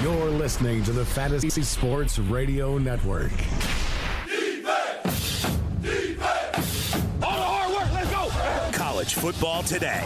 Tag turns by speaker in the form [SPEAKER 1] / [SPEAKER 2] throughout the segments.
[SPEAKER 1] You're listening to the Fantasy Sports Radio Network.
[SPEAKER 2] Defense! Defense! All the hard work, let's go!
[SPEAKER 3] College football today.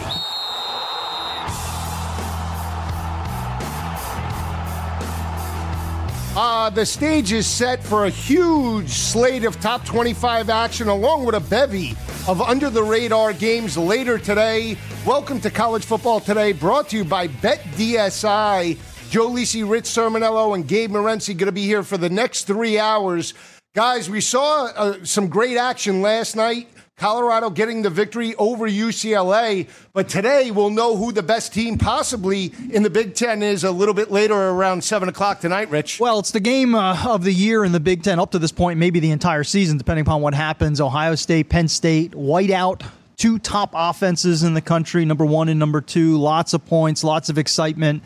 [SPEAKER 4] Uh, the stage is set for a huge slate of top 25 action, along with a bevy of under the radar games later today. Welcome to College Football Today, brought to you by BetDSI. Joe Lisi, Rich Cirminiello, and Gabe Morency going to be here for the next three hours. Guys, we saw uh, some great action last night. Colorado getting the victory over UCLA. But today we'll know who the best team possibly in the Big Ten is a little bit later around 7 o'clock tonight, Rich.
[SPEAKER 5] Well, it's the game uh, of the year in the Big Ten up to this point, maybe the entire season, depending upon what happens. Ohio State, Penn State, whiteout. Two top offenses in the country, number one and number two. Lots of points, lots of excitement.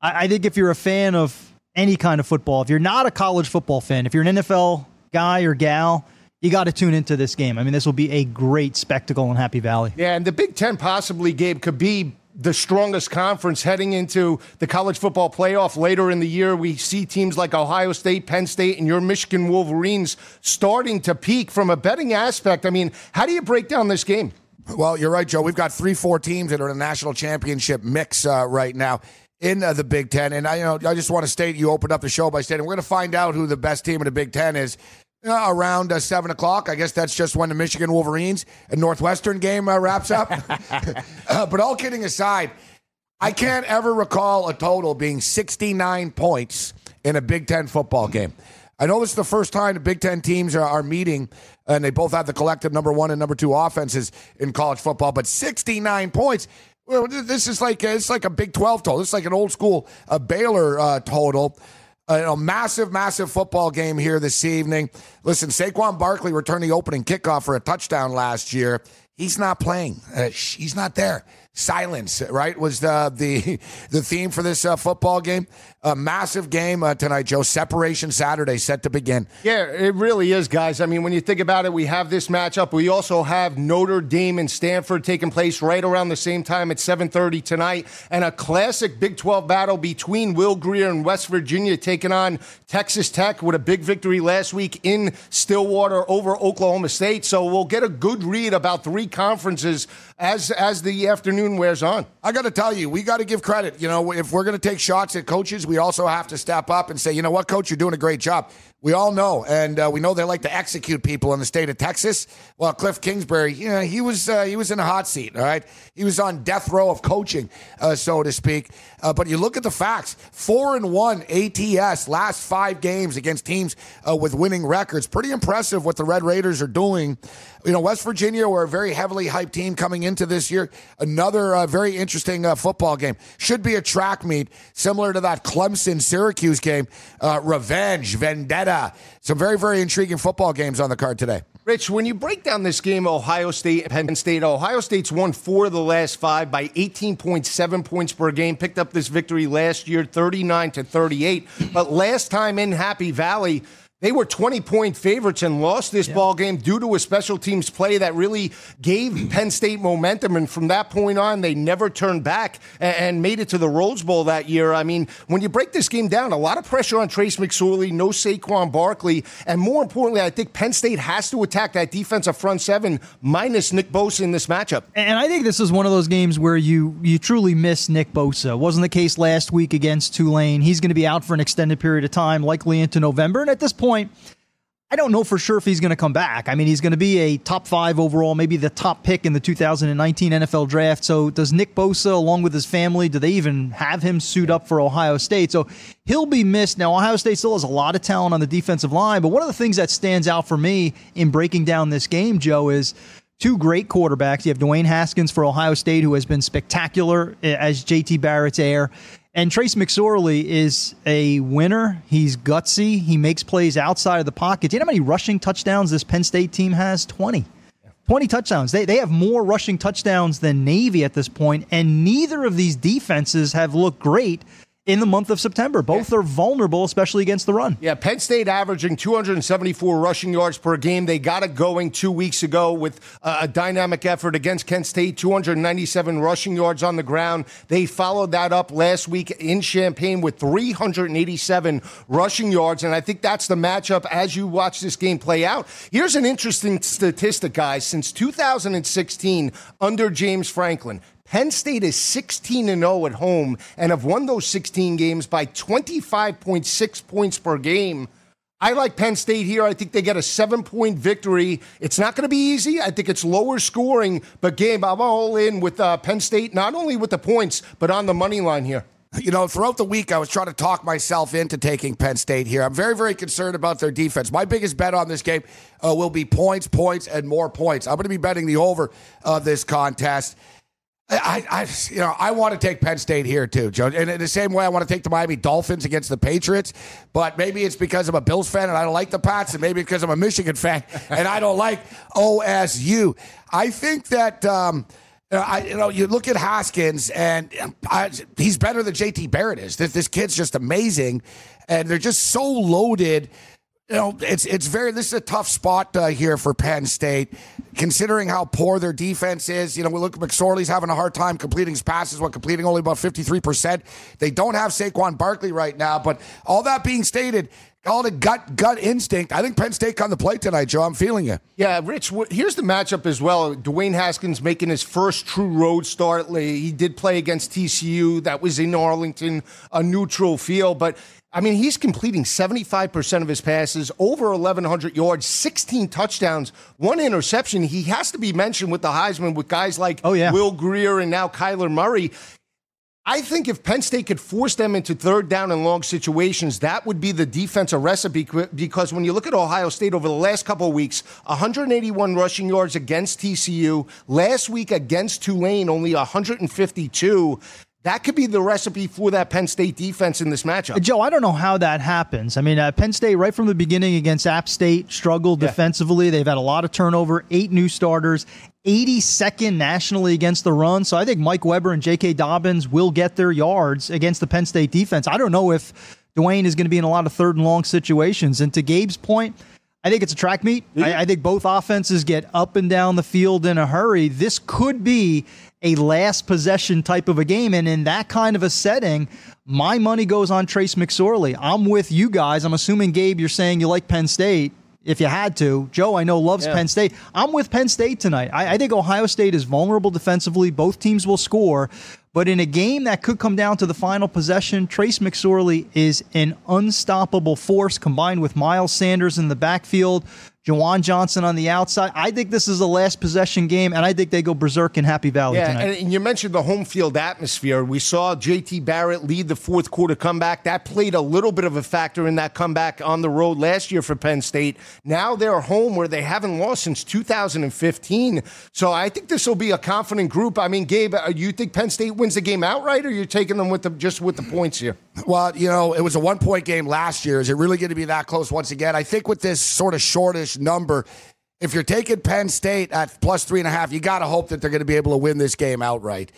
[SPEAKER 5] I, I think if you're a fan of any kind of football, if you're not a college football fan, if you're an NFL guy or gal, you got to tune into this game. I mean, this will be a great spectacle in Happy Valley.
[SPEAKER 4] Yeah, and the Big Ten possibly, Gabe, could be the strongest conference heading into the college football playoff later in the year. We see teams like Ohio State, Penn State, and your Michigan Wolverines starting to peak from a betting aspect. I mean, how do you break down this game?
[SPEAKER 6] Well, you're right, Joe. We've got three, four teams that are in a national championship mix uh, right now in uh, the Big Ten. And I, you know, I just want to state you opened up the show by stating we're going to find out who the best team in the Big Ten is uh, around uh, seven o'clock. I guess that's just when the Michigan Wolverines and Northwestern game uh, wraps up. Uh, but all kidding aside, I can't ever recall a total being 69 points in a Big Ten football game. I know this is the first time the Big Ten teams are, are meeting, and they both have the collective number one and number two offenses in college football. But 69 points. Well, this is like it's like a Big 12 total. It's like an old school uh, Baylor uh, total. Uh, a massive, massive football game here this evening. Listen, Saquon Barkley returned the opening kickoff for a touchdown last year. He's not playing. Uh, he's not there. Silence, right, was the the the theme for this uh, football game. A massive game uh, tonight, Joe. Separation Saturday set to begin.
[SPEAKER 4] Yeah, it really is, guys. I mean, when you think about it, we have this matchup. We also have Notre Dame and Stanford taking place right around the same time at 7:30 tonight, and a classic Big 12 battle between Will Grier and West Virginia taking on Texas Tech with a big victory last week in Stillwater over Oklahoma State. So we'll get a good read about three conferences as as the afternoon wears on.
[SPEAKER 6] I got to tell you, we got to give credit. You know, if we're going to take shots at coaches, we also have to step up and say, you know what, coach, you're doing a great job. We all know, and uh, we know they like to execute people in the state of Texas. Well, Cliff Kingsbury, you know, he was uh, he was in a hot seat. All right, he was on death row of coaching, uh, so to speak. Uh, but you look at the facts: four and one ATS last five games against teams uh, with winning records. Pretty impressive what the Red Raiders are doing. You know, West Virginia were a very heavily hyped team coming into this year. Another uh, very interesting football game. Should be a track meet similar to that Clemson Syracuse game. revenge, vendetta. Uh, some very, very intriguing football games on the card today.
[SPEAKER 4] Rich, when you break down this game, Ohio State, Penn State, Ohio State's won four of the last five by 18.7 points per game. Picked up this victory last year, 39 to 38. But last time in Happy Valley, they were 20 point favorites and lost this yeah. ball game due to a special teams play that really gave Penn State momentum. And from that point on, they never turned back and made it to the Rose Bowl that year. I mean, when you break this game down, a lot of pressure on Trace McSorley, no Saquon Barkley. And more importantly, I think Penn State has to attack that defensive front seven minus Nick Bosa in this matchup.
[SPEAKER 5] And I think this is one of those games where you, you truly miss Nick Bosa. Wasn't the case last week against Tulane. He's going to be out for an extended period of time, likely into November. And at this point, point, I don't know for sure if he's going to come back. I mean, he's going to be a top five overall, maybe the top pick in the 2019 NFL draft. So, does Nick Bosa, along with his family, do they even have him suit up for Ohio State? So, he'll be missed. Now, Ohio State still has a lot of talent on the defensive line, but one of the things that stands out for me in breaking down this game, Joe, is two great quarterbacks. You have Dwayne Haskins for Ohio State, who has been spectacular as JT Barrett's heir. And Trace McSorley is a winner. He's gutsy. He makes plays outside of the pocket. Do you know how many rushing touchdowns this Penn State team has? 20. 20 touchdowns. They, they have more rushing touchdowns than Navy at this point, and neither of these defenses have looked great in the month of September. Both are vulnerable, especially against the run.
[SPEAKER 4] Yeah, Penn State averaging 274 rushing yards per game. They got it going two weeks ago with uh, a dynamic effort against Kent State, 297 rushing yards on the ground. They followed that up last week in Champaign with 387 rushing yards, and I think that's the matchup as you watch this game play out. Here's an interesting statistic, guys. Since 2016, under James Franklin, Penn State is 16 and 0 at home and have won those 16 games by 25.6 points per game. I like Penn State here. I think they get a seven point victory. It's not going to be easy. I think it's lower scoring, but game, I'm all in with uh, Penn State, not only with the points, but on the money line here.
[SPEAKER 6] You know, throughout the week, I was trying to talk myself into taking Penn State here. I'm very, very concerned about their defense. My biggest bet on this game uh, will be points, points, and more points. I'm going to be betting the over of this contest. I, I, you know, I want to take Penn State here too, Joe. And in the same way, I want to take the Miami Dolphins against the Patriots. But maybe it's because I'm a Bills fan and I don't like the Pats, and maybe because I'm a Michigan fan and I don't like OSU. I think that. Um, I, you know, you look at Haskins, and I, he's better than JT Barrett is. This, this kid's just amazing, and they're just so loaded you know, it's it's very. This is a tough spot uh, here for Penn State, considering how poor their defense is. You know, we look at McSorley's having a hard time completing his passes, while completing only about fifty three percent. They don't have Saquon Barkley right now. But all that being stated, call it a gut gut instinct. I think Penn State on the play tonight, Joe. I'm feeling it.
[SPEAKER 4] Yeah, Rich. Here's the matchup as well. Dwayne Haskins making his first true road start. He did play against TCU. That was in Arlington, a neutral field, but I mean, he's completing 75% of his passes, over 1,100 yards, 16 touchdowns, one interception. He has to be mentioned with the Heisman with guys like
[SPEAKER 5] oh, yeah.
[SPEAKER 4] Will Grier and now Kyler Murray. I think if Penn State could force them into third down and long situations, that would be the defensive recipe. Because when you look at Ohio State over the last couple of weeks, 181 rushing yards against TCU. Last week against Tulane, only 152. That could be the recipe for that Penn State defense in this matchup.
[SPEAKER 5] Joe, I don't know how that happens. I mean, uh, Penn State, right from the beginning against App State, struggled yeah. defensively. They've had a lot of turnover, eight new starters, 82nd nationally against the run. So I think Mike Weber and J.K. Dobbins will get their yards against the Penn State defense. I don't know if Dwayne is going to be in a lot of third and long situations. And to Gabe's point, I think it's a track meet. I, I, think both offenses get up and down the field in a hurry. This could be a last possession type of a game. And in that kind of a setting, my money goes on Trace McSorley. I'm with you guys. I'm assuming, Gabe, you're saying you like Penn State if you had to. Joe, I know, loves yeah. Penn State. I'm with Penn State tonight. I, I, think Ohio State is vulnerable defensively. Both teams will score. But in a game that could come down to the final possession, Trace McSorley is an unstoppable force combined with Miles Sanders in the backfield. Juwan Johnson on the outside. I think this is a last possession game, and I think they go berserk in Happy Valley
[SPEAKER 4] yeah,
[SPEAKER 5] tonight.
[SPEAKER 4] And you mentioned the home field atmosphere. We saw JT Barrett lead the fourth quarter comeback. That played a little bit of a factor in that comeback on the road last year for Penn State. Now they're home where they haven't lost since 2015. So I think this will be a confident group. I mean, Gabe, uh, you think Penn State wins the game outright, or you're taking them with the, just with the points here?
[SPEAKER 6] Well, you know, it was a one point game last year. Is it really going to be that close once again? I think with this sort of shortish number, if you're taking Penn State at plus three and a half, you got to hope that they're going to be able to win this game outright.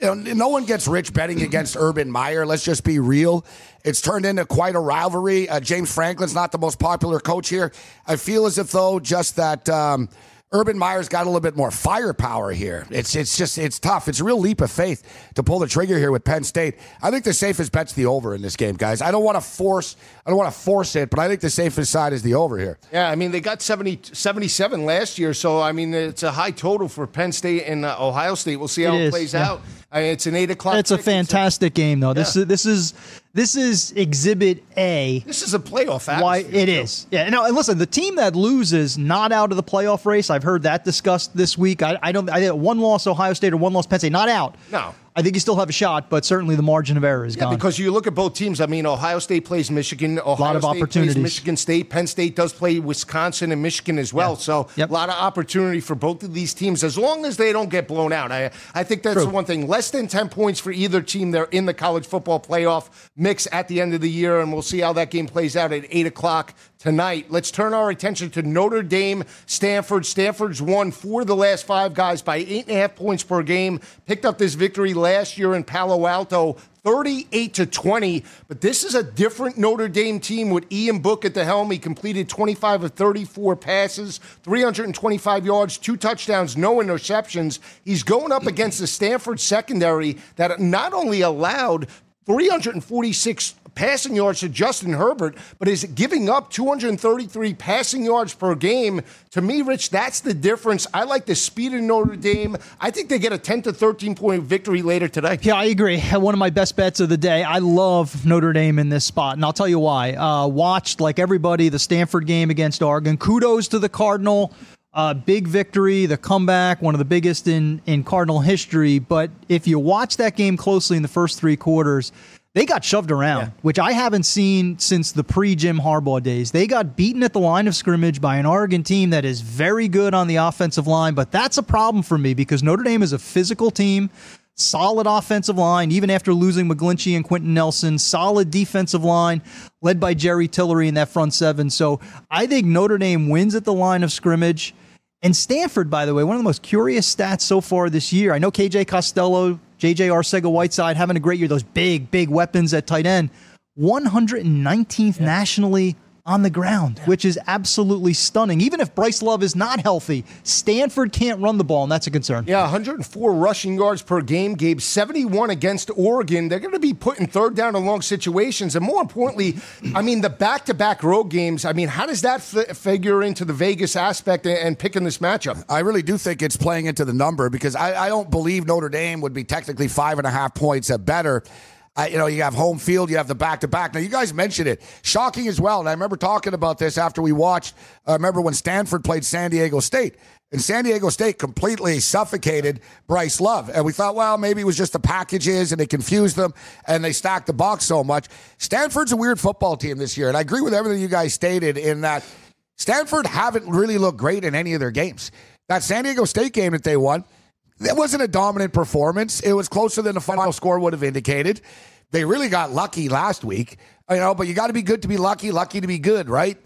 [SPEAKER 6] You know, no one gets rich betting against Urban Meyer. Let's just be real. It's turned into quite a rivalry. Uh, James Franklin's not the most popular coach here. I feel as if, though, just that. Um, Urban Meyer's got a little bit more firepower here. It's it's just it's tough. It's a real leap of faith to pull the trigger here with Penn State. I think the safest bet's the over in this game, guys. I don't want to force I don't want to force it, but I think the safest side is the over here.
[SPEAKER 4] Yeah, I mean they got 70, 77 last year, so I mean it's a high total for Penn State and uh, Ohio State. We'll see how it, it plays yeah. out. I mean, it's an eight o'clock.
[SPEAKER 5] It's a fantastic game, though. This yeah. is this is this is Exhibit A.
[SPEAKER 4] This is a playoff.
[SPEAKER 5] Why it is? Yeah. No, and listen, the team that loses not out of the playoff race. I've heard that discussed this week. I, I don't. I one loss Ohio State or one loss Penn State, not out.
[SPEAKER 4] No.
[SPEAKER 5] I think you still have a shot, but certainly the margin of error is
[SPEAKER 4] yeah,
[SPEAKER 5] gone.
[SPEAKER 4] because you look at both teams. I mean, Ohio State plays Michigan. Ohio
[SPEAKER 5] lot of
[SPEAKER 4] State
[SPEAKER 5] opportunities.
[SPEAKER 4] Plays Michigan State. Penn State does play Wisconsin and Michigan as well.
[SPEAKER 5] Yeah.
[SPEAKER 4] So
[SPEAKER 5] Yep.
[SPEAKER 4] a lot of opportunity for both of these teams as long as they don't get blown out. I, I think that's
[SPEAKER 5] True.
[SPEAKER 4] the one thing. Less than 10 points for either team. They're in the college football playoff mix at the end of the year, and we'll see how that game plays out at 8 o'clock tonight. Let's turn our attention to Notre Dame, Stanford. Stanford's won four of the last five guys by eight and a half points per game. Picked up this victory last year in Palo Alto. 38 to 20, but this is a different Notre Dame team with Ian Book at the helm. He completed 25 of 34 passes, 325 yards, two touchdowns, no interceptions. He's going up against the Stanford secondary that not only allowed 346 passing yards to Justin Herbert, but is giving up 233 passing yards per game. To me, Rich, that's the difference. I like the speed of Notre Dame. I think they get a 10 to 13 point victory later today.
[SPEAKER 5] Yeah, I agree. One of my best bets of the day. I love Notre Dame in this spot, and I'll tell you why. Uh, watched, like everybody, the Stanford game against Oregon. Kudos to the Cardinal. Uh, big victory, the comeback, one of the biggest in, in Cardinal history. But if you watch that game closely in the first three quarters, they got shoved around, which I haven't seen since the pre Jim Harbaugh days. They got beaten at the line of scrimmage by an Oregon team that is very good on the offensive line, but that's a problem for me because Notre Dame is a physical team solid offensive line, even after losing McGlinchey and Quenton Nelson, solid defensive line led by Jerry Tillery in that front seven. So I think Notre Dame wins at the line of scrimmage. And Stanford, by the way, one of the most curious stats so far this year. I know KJ Costello, JJ Arcega Whiteside having a great year, those big, big weapons at tight end. 119th nationally on the ground, which is absolutely stunning. Even if Bryce Love is not healthy, Stanford can't run the ball, and that's a concern.
[SPEAKER 4] Yeah, 104 rushing yards per game, Gabe. 71 against Oregon. They're going to be put in third down in long situations. And more importantly, I mean, the back to back road games, I mean, how does that f- figure into the Vegas aspect and, and picking this matchup?
[SPEAKER 6] I really do think it's playing into the number because I, I don't believe Notre Dame would be technically five and a half points at better. I, you know, you have home field, you have the back to back. Now, you guys mentioned it, shocking as well. And I remember talking about this after we watched. I uh, remember when Stanford played San Diego State, and San Diego State completely suffocated Bryce Love. And we thought, well, maybe it was just the packages and it confused them, and they stacked the box so much. Stanford's a weird football team this year, and I agree with everything you guys stated in that Stanford haven't really looked great in any of their games. That San Diego State game that they won. That wasn't a dominant performance. It was closer than the final score would have indicated. They really got lucky last week, you know, but you got to be good to be lucky, lucky to be good, right?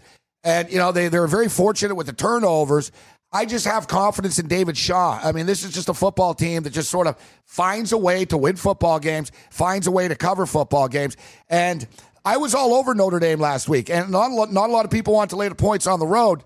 [SPEAKER 6] And, you know, they, they're very fortunate with the turnovers. I just have confidence in David Shaw. I mean, this is just a football team that just sort of finds a way to win football games, finds a way to cover football games. And I was all over Notre Dame last week, and not, not a lot of people want to lay the points on the road.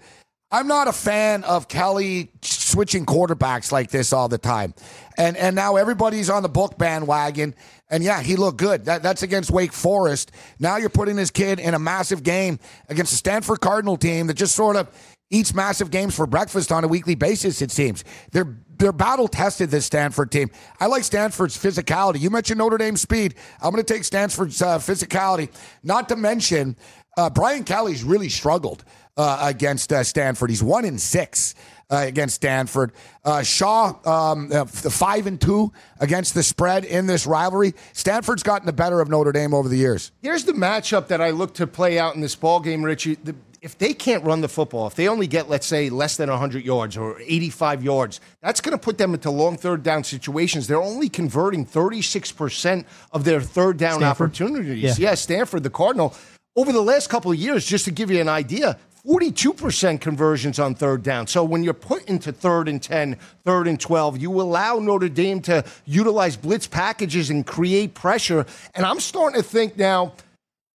[SPEAKER 6] I'm not a fan of Kelly switching quarterbacks like this all the time. And and now everybody's on the book bandwagon. And yeah, he looked good. That, that's against Wake Forest. Now you're putting this kid in a massive game against the Stanford Cardinal team that just sort of eats massive games for breakfast on a weekly basis, it seems. They're they're battle tested, this Stanford team. I like Stanford's physicality. You mentioned Notre Dame speed. I'm going to take Stanford's uh, physicality. Not to mention, uh, Brian Kelly's really struggled uh, against uh, Stanford. He's one in six uh, against Stanford. Uh, Shaw, um, uh, the five and two against the spread in this rivalry. Stanford's gotten the better of Notre Dame over the years.
[SPEAKER 4] Here's the matchup that I look to play out in this ball game, Richie. The, if they can't run the football, if they only get, let's say, less than 100 yards or 85 yards, that's going to put them into long third down situations. They're only converting 36% of their third down
[SPEAKER 5] Stanford?
[SPEAKER 4] opportunities.
[SPEAKER 5] Yeah.
[SPEAKER 4] Yeah, Stanford, the Cardinal. Over the last couple of years, just to give you an idea, 42% conversions on third down. So when you're put into third and 10, third and 12, you allow Notre Dame to utilize blitz packages and create pressure. And I'm starting to think now,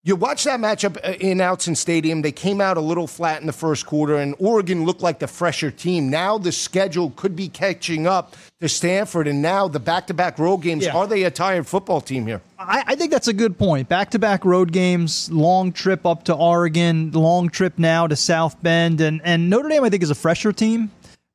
[SPEAKER 4] you watch that matchup uh, in Autzen Stadium. They came out a little flat in the first quarter, and Oregon looked like the fresher team. Now the schedule could be catching up to Stanford, and now the back-to-back road games.
[SPEAKER 5] Yeah.
[SPEAKER 4] Are they a tired football team here?
[SPEAKER 5] I, I think that's a good point. Back to back road games, long trip up to Oregon, long trip now to South Bend. And, and Notre Dame, I think, is a fresher team.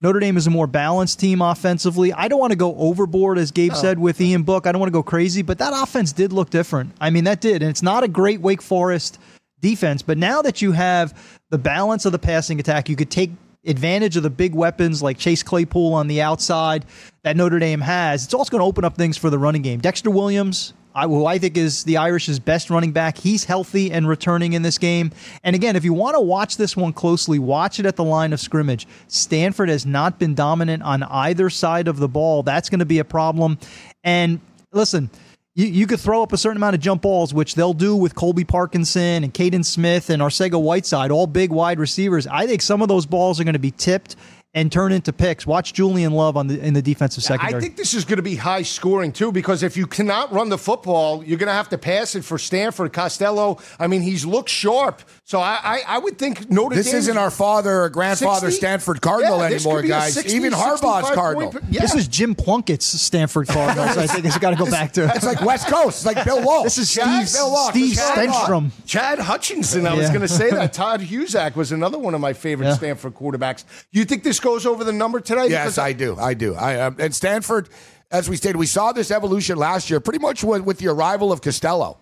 [SPEAKER 5] Notre Dame is a more balanced team offensively. I don't want to go overboard, as Gabe said with Ian Book. I don't want to go crazy, but that offense did look different. I mean, that did. And it's not a great Wake Forest defense, but now that you have the balance of the passing attack, you could take advantage of the big weapons like Chase Claypool on the outside that Notre Dame has, it's also going to open up things for the running game. Dexter Williams, who I think is the Irish's best running back. He's healthy and returning in this game. And again, if you want to watch this one closely, watch it at the line of scrimmage. Stanford has not been dominant on either side of the ball. That's going to be a problem. And listen, you, you could throw up a certain amount of jump balls, which they'll do with Colby Parkinson and Kaden Smith and Arcega Whiteside, all big wide receivers. I think some of those balls are going to be tipped and turn into picks. Watch Julian Love on the in the defensive secondary.
[SPEAKER 4] I think this is going to be high scoring too because if you cannot run the football, you're going to have to pass it for Stanford. Costello, I mean, he's looked sharp, so I I, I would think Notre
[SPEAKER 6] This
[SPEAKER 4] Dame.
[SPEAKER 6] isn't our father or grandfather
[SPEAKER 4] 60?
[SPEAKER 6] Stanford Cardinal
[SPEAKER 4] Yeah,
[SPEAKER 6] anymore,
[SPEAKER 4] could be a
[SPEAKER 6] guys.
[SPEAKER 4] 60,
[SPEAKER 6] Even Harbaugh's Cardinal.
[SPEAKER 4] point- yeah.
[SPEAKER 5] This is Jim Plunkett's Stanford Cardinals. I think it's got to go back to.
[SPEAKER 6] It's like West Coast. It's like Bill Walsh.
[SPEAKER 5] This is
[SPEAKER 4] Chad-
[SPEAKER 5] Steve,
[SPEAKER 6] Bill Walsh.
[SPEAKER 5] Steve
[SPEAKER 6] Chad
[SPEAKER 5] Stenstrom.
[SPEAKER 4] Chad Hutchinson, I was going to say that. Todd Husak was another one of my favorite
[SPEAKER 5] Yeah.
[SPEAKER 4] Stanford quarterbacks. You think this goes over the number today?
[SPEAKER 6] Yes, I do. I do. I um, and Stanford, as we stated, we saw this evolution last year, pretty much with, with the arrival of Costello.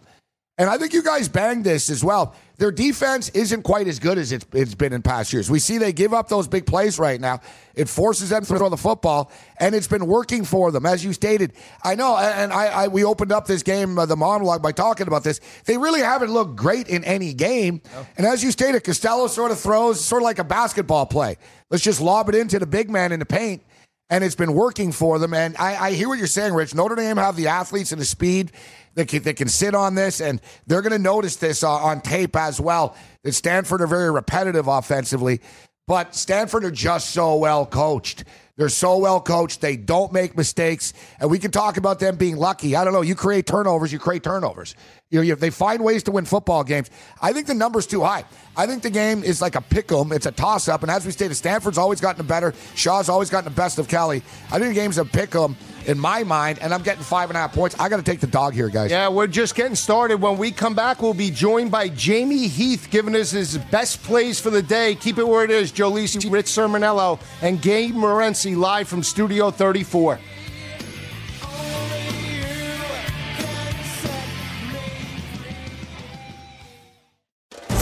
[SPEAKER 6] And I think you guys banged this as well. Their defense isn't quite as good as it's, it's been in past years. We see they give up those big plays right now. It forces them to throw the football, and it's been working for them, as you stated. I know, and I, I we opened up this game, uh, the monologue, by talking about this. They really haven't looked great in any game. And as you stated, Costello sort of throws sort of like a basketball play. Let's just lob it into the big man in the paint and it's been working for them. And I, I hear what you're saying, Rich. Notre Dame have the athletes and the speed that can, that can sit on this, and they're going to notice this uh, on tape as well. That Stanford are very repetitive offensively, but Stanford are just so well coached. They're so well coached. They don't make mistakes, and we can talk about them being lucky. I don't know. You create turnovers, you create turnovers. You know, you, they find ways to win football games. I think the number's too high. I think the game is like a pick 'em. It's a toss up, and as we stated, Stanford's always gotten better. Shaw's always gotten the best of Kelly. I think the game's a pick 'em in my mind, and I'm getting five and a half points. I got to take the dog here, guys.
[SPEAKER 4] Yeah, we're just getting started. When we come back, we'll be joined by Jamie Heath giving us his best plays for the day. Keep it where it is. Joe Lisi, Rich Cirminiello, and Gabe Morency live from Studio 34.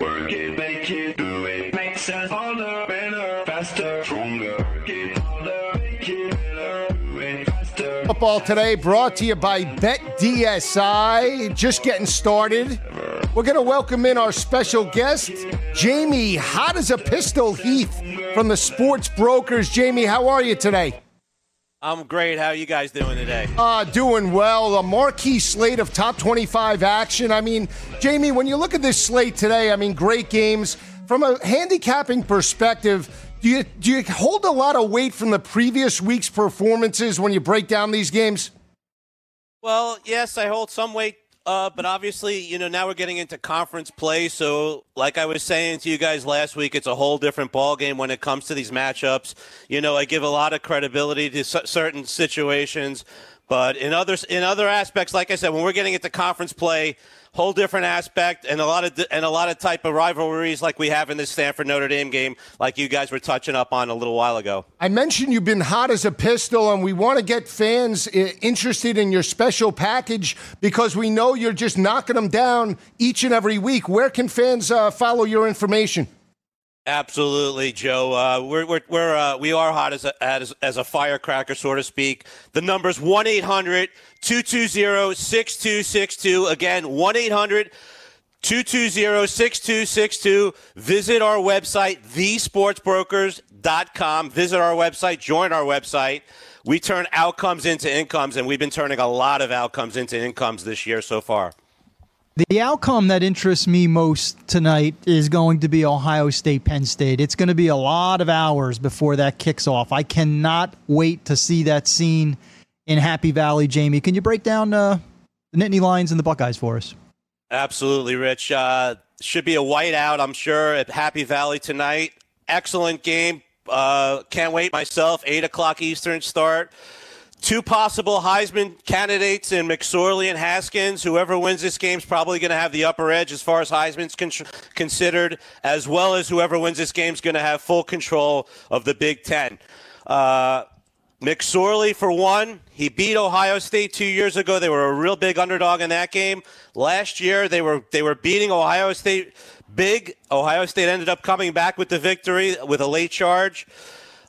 [SPEAKER 2] Work it, make it, do it. Makes us harder, better, faster, stronger.
[SPEAKER 4] Football today brought to you by BetDSI. Just getting started. We're going to welcome in our special guest, Jamie Hot as a Pistol Heath from the Sports Brokers. Jamie, how are you today?
[SPEAKER 7] I'm great. How are you guys doing today?
[SPEAKER 4] Uh, doing well. A marquee slate of top 25 action. I mean, Jamie, when you look at this slate today, I mean, great games. From a handicapping perspective, do you, do you hold a lot of weight from the previous week's performances when you break down these games?
[SPEAKER 7] Well, yes, I hold some weight, uh, but obviously, you know, now we're getting into conference play. So, like I was saying to you guys last week, it's a whole different ball game when it comes to these matchups. You know, I give a lot of credibility to certain situations, but in others, in other aspects, like I said, when we're getting into conference play, whole different aspect and a lot of and a lot of type of rivalries like we have in this Stanford Notre Dame game, like you guys were touching up on a little while ago.
[SPEAKER 4] I mentioned you've been hot as a pistol, and we want to get fans uh, interested in your special package because we know you're just knocking them down each and every week. Where can fans uh, follow your information?
[SPEAKER 7] Absolutely, Joe. Uh, we're we're, we're uh, we are hot as a as, as a firecracker, so to speak. The number's 1 800 220 6262. Again, 1 800 220 6262. Visit our website, thesportsbrokers.com. Visit our website, join our website. We turn outcomes into incomes, and we've been turning a lot of outcomes into incomes this year so far.
[SPEAKER 5] The outcome that interests me most tonight is going to be Ohio State Penn State. It's going to be a lot of hours before that kicks off. I cannot wait to see that scene in Happy Valley. Jamie, can you break down uh, the Nittany Lions and the Buckeyes for us?
[SPEAKER 7] Absolutely, Rich. Uh, should be a whiteout, I'm sure, at Happy Valley tonight. Excellent game. Uh, can't wait myself. Eight o'clock Eastern start. Two possible Heisman candidates in McSorley and Haskins. Whoever wins this game is probably going to have the upper edge as far as Heisman's con- considered, as well as whoever wins this game is going to have full control of the Big Ten. Uh, McSorley, for one, he beat Ohio State two years ago. They were a real big underdog in that game. Last year, they were they were beating Ohio State big. Ohio State ended up coming back with the victory with a late charge.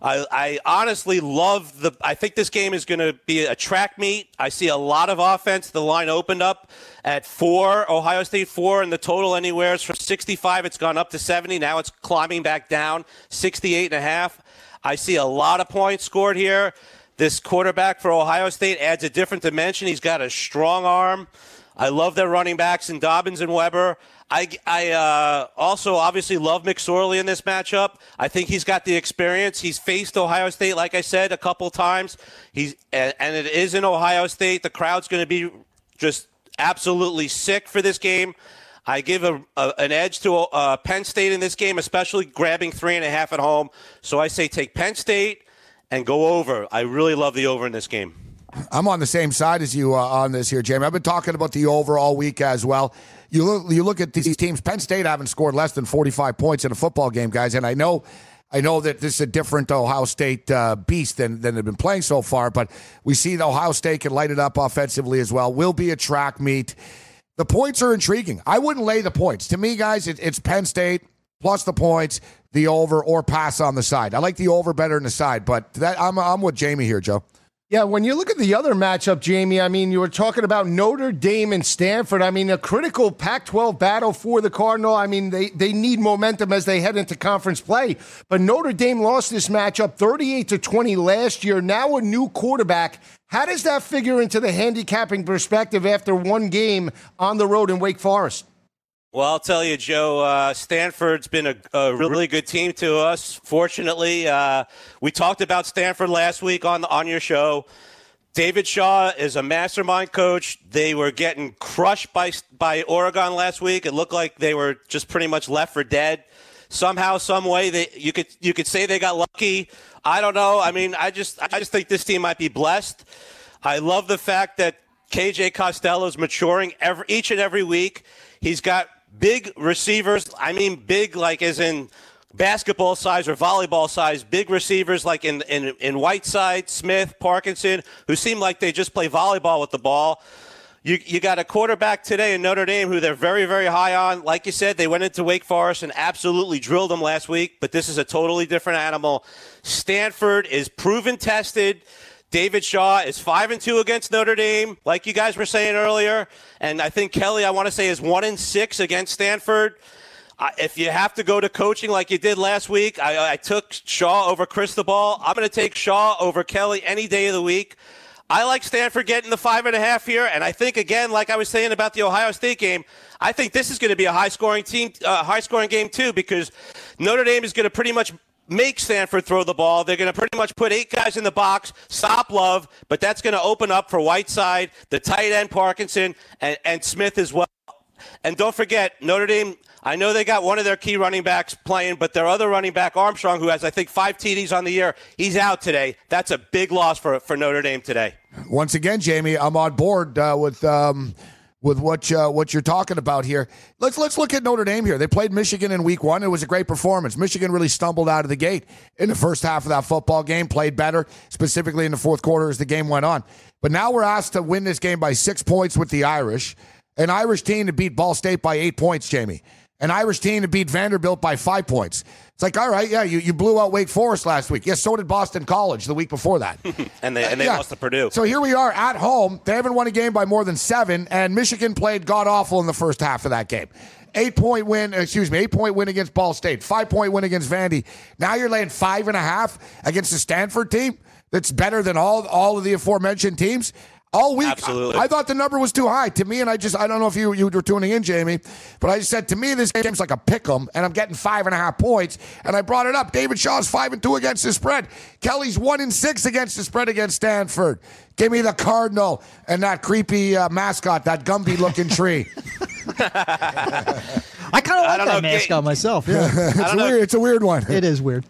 [SPEAKER 7] I, I honestly love the. I think this game is going to be a track meet. I see a lot of offense. The line opened up at four, Ohio State four, and the total anywhere is from 65. It's gone up to 70. Now it's climbing back down, 68 and a half. I see a lot of points scored here. This quarterback for Ohio State adds a different dimension. He's got a strong arm. I love their running backs and Dobbins and Weber. I, I uh, also obviously love McSorley in this matchup. I think he's got the experience. He's faced Ohio State, like I said, a couple times. He's and, it is in Ohio State. The crowd's going to be just absolutely sick for this game. I give a, a, an edge to uh, Penn State in this game, especially grabbing three and a half at home. So I say take Penn State and go over. I really love the over in this game.
[SPEAKER 6] I'm on the same side as you uh, on this here, Jamie. I've been talking about the over all week as well. You look, you look at these teams. Penn State haven't scored less than 45 points in a football game, guys. And I know, I know that this is a different Ohio State uh, beast than than they've been playing so far. But we see the Ohio State can light it up offensively as well. Will be a track meet. The points are intriguing. I wouldn't lay the points. To me, guys, it, it's Penn State plus the points, the over, or pass on the side. I like the over better than the side, but that I'm I'm with Jamie here, Joe.
[SPEAKER 4] Yeah, when you look at the other matchup, Jamie, I mean, you were talking about Notre Dame and Stanford. I mean, a critical Pac 12 battle for the Cardinal. I mean, they, they need momentum as they head into conference play. But Notre Dame lost this matchup 38 to 20 last year. Now a new quarterback. How does that figure into the handicapping perspective after one game on the road in Wake Forest?
[SPEAKER 7] Well, I'll tell you, Joe. Uh, Stanford's been a, a, really good team to us. Fortunately, uh, we talked about Stanford last week on on your show. David Shaw is a mastermind coach. They were getting crushed by by Oregon last week. It looked like they were just pretty much left for dead. Somehow, some way, they you could you could say they got lucky. I don't know. I mean, I just I just think this team might be blessed. I love the fact that KJ Costello is maturing every, each and every week. He's got big receivers. I mean, big like as in basketball size or volleyball size, big receivers like in, in, in Whiteside, Smith, Parkinson, who seem like they just play volleyball with the ball. You, you got a quarterback today in Notre Dame who they're very, very high on. Like you said, they went into Wake Forest and absolutely drilled them last week, but this is a totally different animal. Stanford is proven tested. David Shaw is five and two against Notre Dame, like you guys were saying earlier, and I think Kelly, I want to say, is one and six against Stanford. If you have to go to coaching like you did last week, I, I took Shaw over Cristobal. I'm going to take Shaw over Kelly any day of the week. I like Stanford getting the five and a half here, and I think again, like I was saying about the Ohio State game, I think this is going to be a high scoring team, uh, high scoring game too, because Notre Dame is going to pretty much make Stanford throw the ball. They're going to pretty much put eight guys in the box, stop Love, but that's going to open up for Whiteside, the tight end Parkinson, and, and Smith as well. And don't forget, Notre Dame, I know they got one of their key running backs playing, but their other running back, Armstrong, who has, I think, five TDs on the year, he's out today. That's a big loss for, for Notre Dame today.
[SPEAKER 6] Once again, Jamie, I'm on board uh, with. Um with what uh, what you're talking about here. Let's let's look at Notre Dame here. They played Michigan in Week One. It was a great performance. Michigan really stumbled out of the gate in the first half of that football game. Played better, specifically in the fourth quarter as the game went on. But now we're asked to win this game by six points with the Irish, an Irish team to beat Ball State by eight points. Jamie, an Irish team to beat Vanderbilt by five points. It's like, all right, yeah, you, you blew out Wake Forest last week. Yes, so did Boston College the week before that.
[SPEAKER 7] and they, and they yeah. lost to Purdue.
[SPEAKER 6] So here we are at home. They haven't won a game by more than seven, and Michigan played god awful in the first half of that game. Eight point win, excuse me, eight point win against Ball State, five point win against Vandy. Now you're laying five and a half against the Stanford team that's better than all all of the aforementioned teams all week.
[SPEAKER 7] Absolutely.
[SPEAKER 6] I, I, thought the number was too high to me, and I just I don't know if you you were tuning in, Jamie, but I just said to me this game's like a pick 'em, and I'm getting five and a half points, and I brought it up. David Shaw's five and two against the spread. Kelly's one and six against the spread against Stanford. Give me the Cardinal and that creepy uh, mascot, that Gumby looking tree.
[SPEAKER 5] I kind of like that know, mascot myself. Yeah,
[SPEAKER 6] it's weird. It's a weird one.
[SPEAKER 5] It is weird.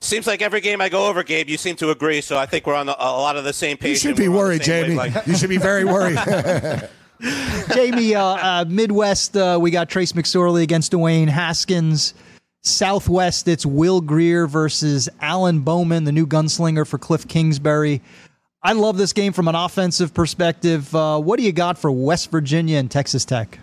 [SPEAKER 7] Seems like every game I go over, Gabe, you seem to agree. So I think we're on the, a lot of the same page.
[SPEAKER 6] You should be
[SPEAKER 7] we're on the
[SPEAKER 6] worried,
[SPEAKER 7] same
[SPEAKER 6] Jamie.
[SPEAKER 7] wavelength.
[SPEAKER 6] You should be very worried.
[SPEAKER 5] Jamie, uh, uh, Midwest, uh, we got Trace McSorley against Dwayne Haskins. Southwest, it's Will Grier versus Alan Bowman, the new gunslinger for Cliff Kingsbury. I love this game from an offensive perspective. Uh, what do you got for West Virginia and Texas Tech?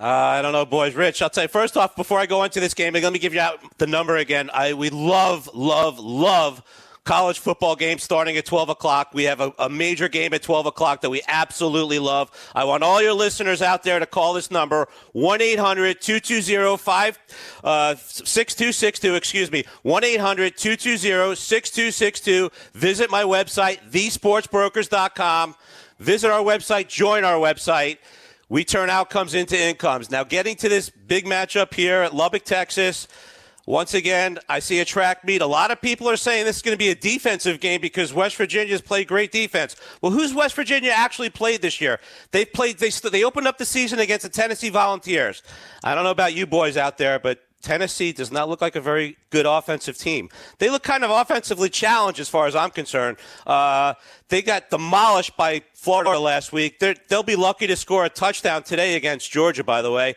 [SPEAKER 7] Uh, I don't know, boys. Rich, I'll tell you first off before I go into this game. Let me give you out the number again. I we love, love, love college football games starting at 12 o'clock. We have a, a major game at 12 o'clock that we absolutely love. I want all your listeners out there to call this number 1 800 220 6262. Excuse me, 1 800 220 6262. Visit my website, thesportsbrokers.com. Visit our website, join our website. We turn outcomes into incomes. Now, getting to this big matchup here at Lubbock, Texas. Once again, I see a track meet. A lot of people are saying this is going to be a defensive game because West Virginia's played great defense. Well, who's West Virginia actually played this year? They've played. They they opened up the season against the Tennessee Volunteers. I don't know about you boys out there, but Tennessee does not look like a very good offensive team. They look kind of offensively challenged as far as I'm concerned. Uh, they got demolished by Florida last week. They're, they'll be lucky to score a touchdown today against Georgia, by the way.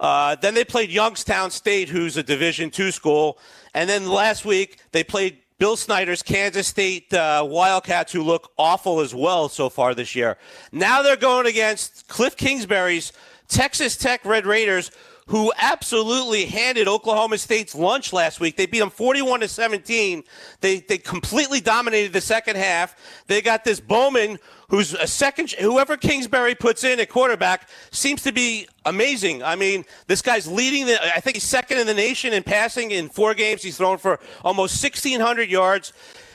[SPEAKER 7] Uh, then they played Youngstown State, who's a Division two school, and then last week they played Bill Snyder's Kansas State uh, Wildcats, who look awful as well so far this year. Now they're going against Cliff Kingsbury's Texas Tech Red Raiders, who absolutely handed Oklahoma State's lunch last week. They beat them 41 to 17. They they completely dominated the second half. They got this Bowman who's a second whoever Kingsbury puts in at quarterback seems to be amazing. I mean, this guy's leading the I think he's second in the nation in passing in four games. He's thrown for almost 1600 yards.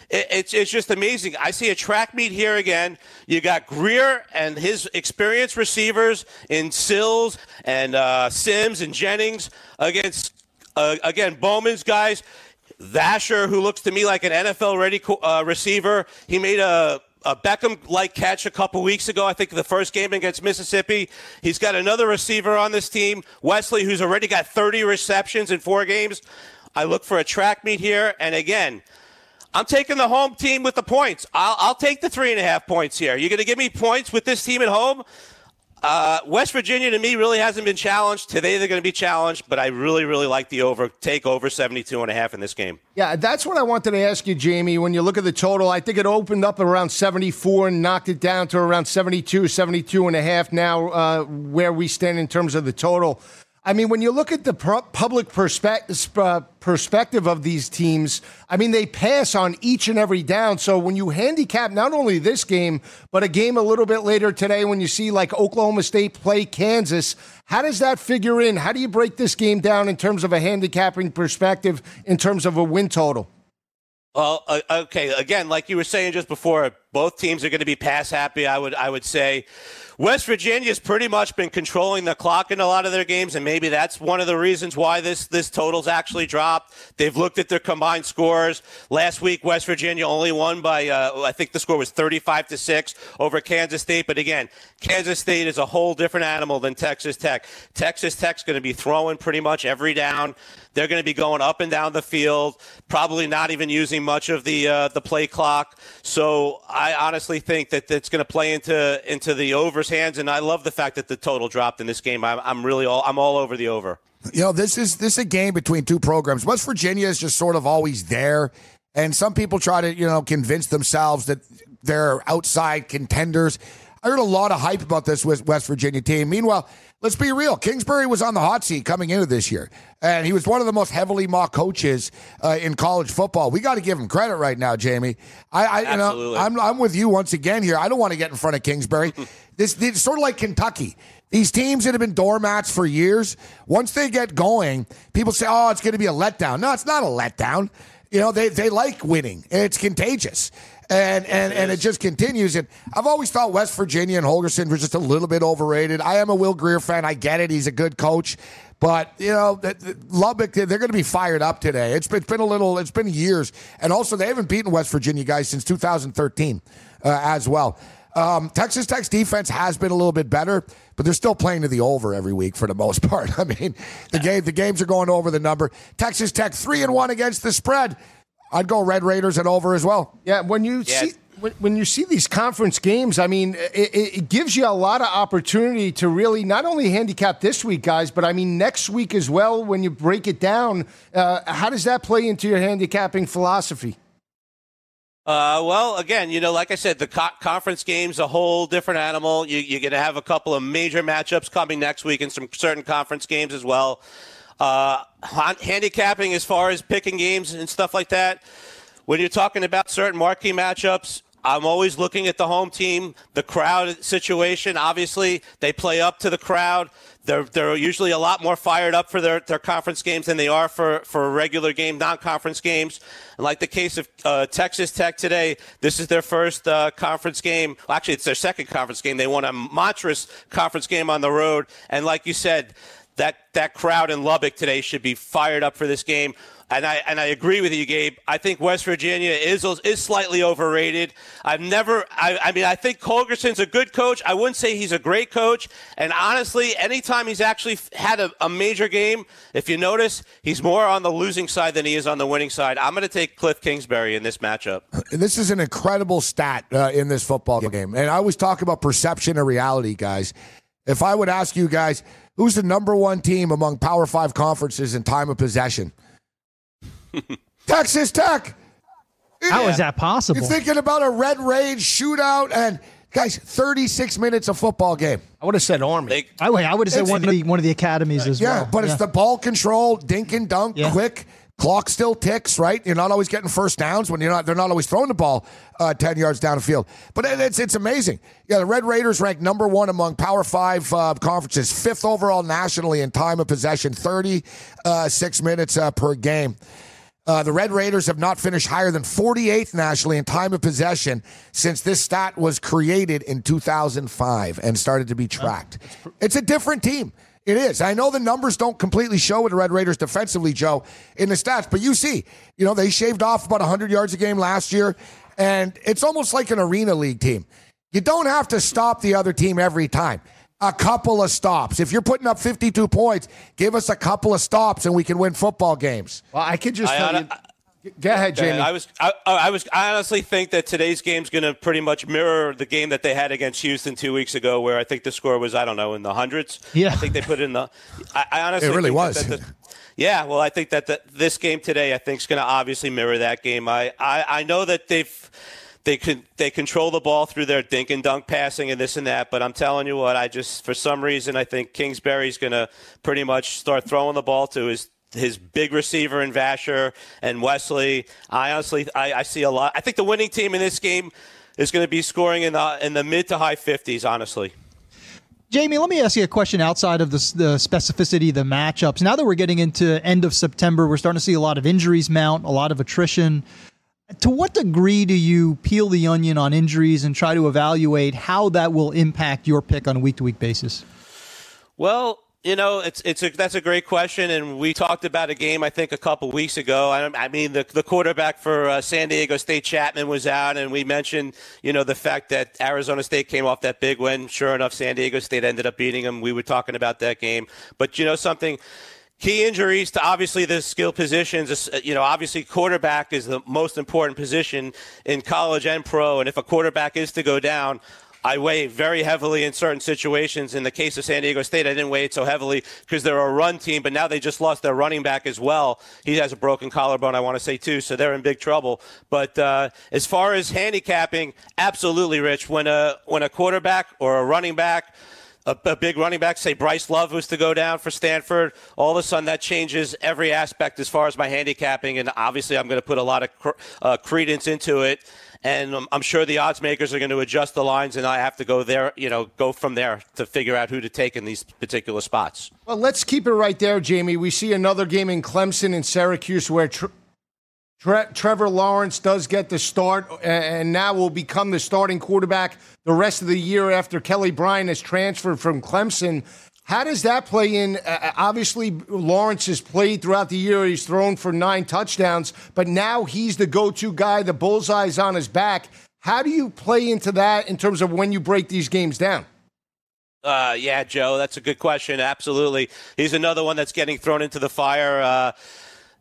[SPEAKER 7] It- It's, it's just amazing. I see a track meet here again. You got Grier and his experienced receivers in Sills and uh, Sims and Jennings against, uh, again, Bowman's guys. Vasher, who looks to me like an NFL ready uh, receiver. He made a, a Beckham like catch a couple weeks ago, I think the first game against Mississippi. He's got another receiver on this team, Wesley, who's already got 30 receptions in four games. I look for a track meet here. And again, I'm taking the home team with the points. I'll, I'll take the three and a half points here. You're going to give me points with this team at home? Uh, West Virginia to me really hasn't been challenged. Today they're going to be challenged, but I really, really like the over. Take over 72 and a half in this game.
[SPEAKER 4] Yeah, that's what I wanted to ask you, Jamie. When you look at the total, I think it opened up around 74 and knocked it down to around 72, 72 and a half now, uh, where we stand in terms of the total. I mean, when you look at the public perspe- uh, perspective of these teams, I mean, they pass on each and every down. So when you handicap not only this game, but a game a little bit later today, when you see like Oklahoma State play Kansas, how does that figure in? How do you break this game down in terms of a handicapping perspective, in terms of a win total?
[SPEAKER 7] Well, uh, okay. Again, like you were saying just before, both teams are going to be pass happy. I would, I would say, West Virginia's pretty much been controlling the clock in a lot of their games, and maybe that's one of the reasons why this this total's actually dropped. They've looked at their combined scores. Last week, West Virginia only won by, uh, I think the score was 35 to six over Kansas State. But again, Kansas State is a whole different animal than Texas Tech. Texas Tech's going to be throwing pretty much every down. They're going to be going up and down the field, probably not even using much of the uh, the play clock. So I honestly think that it's going to play into into the overs hands, and I love the fact that the total dropped in this game. I'm, I'm really all I'm all over the over.
[SPEAKER 6] You know, this is this is a game between two programs. West Virginia is just sort of always there, and some people try to you know convince themselves that they're outside contenders. I heard a lot of hype about this West Virginia team. Meanwhile, let's be real. Kingsbury was on the hot seat coming into this year, and he was one of the most heavily mocked coaches uh, in college football. We got to give him credit right now, Jamie. I, I you know,
[SPEAKER 7] Absolutely.
[SPEAKER 6] I'm I'm with you once again here. I don't want to get in front of Kingsbury. this, this it's sort of like Kentucky. These teams that have been doormats for years, once they get going, people say, "Oh, it's going to be a letdown." No, it's not a letdown. You know, they they like winning. And it's contagious. And and and it just continues. And I've always thought West Virginia and Holgorsen were just a little bit overrated. I am a Will Grier fan. I get it. He's a good coach. But you know, Lubbock, they're going to be fired up today. It's been, it's been a little, it's been years, and also they haven't beaten West Virginia guys since 2013 uh, as well. Um, Texas Tech's defense has been a little bit better, but they're still playing to the over every week for the most part. I mean, the game, the games are going over the number. Texas Tech three and one against the spread. I'd go Red Raiders and over as well.
[SPEAKER 4] Yeah, when you
[SPEAKER 7] Yeah.
[SPEAKER 4] see when, when you see these conference games, I mean, it, it it gives you a lot of opportunity to really not only handicap this week, guys, but I mean next week as well. When you break it down, uh, how does that play into your handicapping philosophy?
[SPEAKER 7] Uh, well, again, you know, like I said, the co- conference game's a whole different animal. You, you're going to have a couple of major matchups coming next week and some certain conference games as well. Uh, handicapping as far as picking games and stuff like that. When you're talking about certain marquee matchups, I'm always looking at the home team, the crowd situation. Obviously, they play up to the crowd. They're, they're usually a lot more fired up for their, their conference games than they are for, for regular game, non conference games. And like the case of uh, Texas Tech today, this is their first uh, conference game. Well, actually, it's their second conference game. They won a monstrous conference game on the road. And like you said, that, that crowd in Lubbock today should be fired up for this game. And I and I agree with you, Gabe. I think West Virginia is is slightly overrated. I've never. I, I mean, I think Holgorsen's a good coach. I wouldn't say he's a great coach. And honestly, anytime he's actually had a, a major game, if you notice, he's more on the losing side than he is on the winning side. I'm going to take Cliff Kingsbury in this matchup.
[SPEAKER 6] This is an incredible stat uh, in this football game. And I always talk about perception and reality, guys. If I would ask you guys, who's the number one team among Power Five conferences in time of possession? Texas Tech.
[SPEAKER 5] How is that possible?
[SPEAKER 6] You're thinking about a red rage shootout and guys, 36 minutes of football game.
[SPEAKER 4] I would have said Army.
[SPEAKER 7] They,
[SPEAKER 5] I, would- I would have said one of the one of the academies as well.
[SPEAKER 6] Yeah, but it's the ball control, dink and dunk,
[SPEAKER 5] Yeah.
[SPEAKER 6] quick. Clock still ticks, right? You're not always getting first downs when you're not. They're not always throwing the ball uh, ten yards down the field. But it's it's amazing. Yeah, the Red Raiders ranked number one among Power Five uh, conferences, fifth overall nationally in time of possession, thirty six minutes uh, per game. Uh, the Red Raiders have not finished higher than 48th nationally in time of possession since this stat was created in 2005 and started to be tracked. It's a different team. It is. I know the numbers don't completely show with the Red Raiders defensively, Joe, in the stats, but you see, you know, they shaved off about 100 yards a game last year, and it's almost like an arena league team. You don't have to stop the other team every time. A couple of stops. If you're putting up 52 points, give us a couple of stops and we can win football games.
[SPEAKER 4] Well, I could just
[SPEAKER 7] I
[SPEAKER 4] tell
[SPEAKER 7] hon-
[SPEAKER 4] you. Go ahead, uh, Jamie.
[SPEAKER 7] I was I, oh, I was I honestly think that today's game's going to pretty much mirror the game that they had against Houston two weeks ago, where I think the score was I don't know in the hundreds.
[SPEAKER 5] Yeah.
[SPEAKER 7] I think they put it in the. I, I honestly
[SPEAKER 6] It really
[SPEAKER 7] think
[SPEAKER 6] was.
[SPEAKER 7] That, that the, yeah, well, I think that the, this game today, I think, is going to obviously mirror that game. I, I I know that they've. They can they control the ball through their dink and dunk passing and this and that, but I'm telling you what, I just for some reason I think Kingsbury's going to pretty much start throwing the ball to his his big receiver in Vasher and Wesley. I honestly, I, I see a lot. I think the winning team in this game is going to be scoring in the in the mid to high 50s. Honestly,
[SPEAKER 5] Jamie, let me ask you a question outside of the, the specificity of the matchups. Now that we're getting into end of September, we're starting to see a lot of injuries mount, a lot of attrition. To what degree do you peel the onion on injuries and try to evaluate how that will impact your pick on a week to week basis?
[SPEAKER 7] well. You know, it's it's a, that's a great question, and we talked about a game I think a couple weeks ago. I, I mean, the the quarterback for uh, San Diego State Chapman was out, and we mentioned you know the fact that Arizona State came off that big win. Sure enough, San Diego State ended up beating them. We were talking about that game, but you know something. Key injuries to obviously the skill positions. You know, obviously quarterback is the most important position in college and pro. And if a quarterback is to go down, I weigh very heavily in certain situations. In the case of San Diego State, I didn't weigh it so heavily because they're a run team, but now they just lost their running back as well. He has a broken collarbone, I want to say, too, so they're in big trouble. But uh, as far as handicapping, absolutely, Rich. When a, when a quarterback or a running back, a, a, big running back, say Bryce Love was to go down for Stanford, all of a sudden that changes every aspect as far as my handicapping. And obviously, I'm going to put a lot of cr- uh, credence into it. And I'm sure the odds makers are going to adjust the lines, and I have to go there, you know, go from there to figure out who to take in these particular spots.
[SPEAKER 4] Well, let's keep it right there, Jamie. We see another game in Clemson and Syracuse where Tre- Tre- Trevor Lawrence does get the start and now will become the starting quarterback the rest of the year after Kelly Bryant has transferred from Clemson. How does that play in? Uh, obviously, Lawrence has played throughout the year. He's thrown for nine touchdowns, but now he's the go to guy. The bullseye's on his back. How do you play into that in terms of when you break these games down?
[SPEAKER 7] Uh, yeah, Joe, that's a good question. Absolutely. He's another one that's getting thrown into the fire. Uh,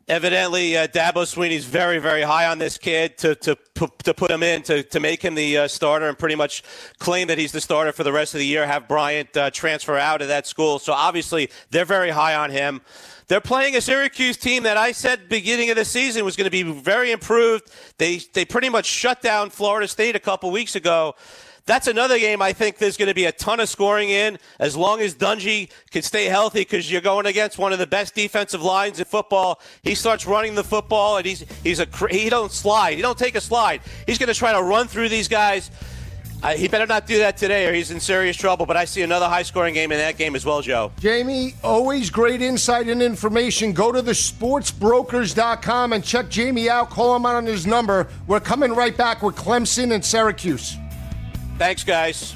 [SPEAKER 7] Evidently, uh, Dabo Swinney's very, very high on this kid to to to put him in to, to make him the uh, starter and pretty much claim that he's the starter for the rest of the year. Have Bryant uh, transfer out of that school. So obviously, they're very high on him. They're playing a Syracuse team that I said beginning of the season was going to be very improved. They they pretty much shut down Florida State a couple weeks ago. That's another game I think there's going to be a ton of scoring in as long as Dungey can stay healthy because you're going against one of the best defensive lines in football. He starts running the football and he's he's a he don't slide. He don't take a slide. He's going to try to run through these guys. Uh, he better not do that today or he's in serious trouble. But I see another high scoring game in that game as well, Joe.
[SPEAKER 4] Jamie, always great insight and information. Go to the sportsbrokers.com and check Jamie out. Call him out on his number. We're coming right back with Clemson and Syracuse.
[SPEAKER 7] Thanks, guys.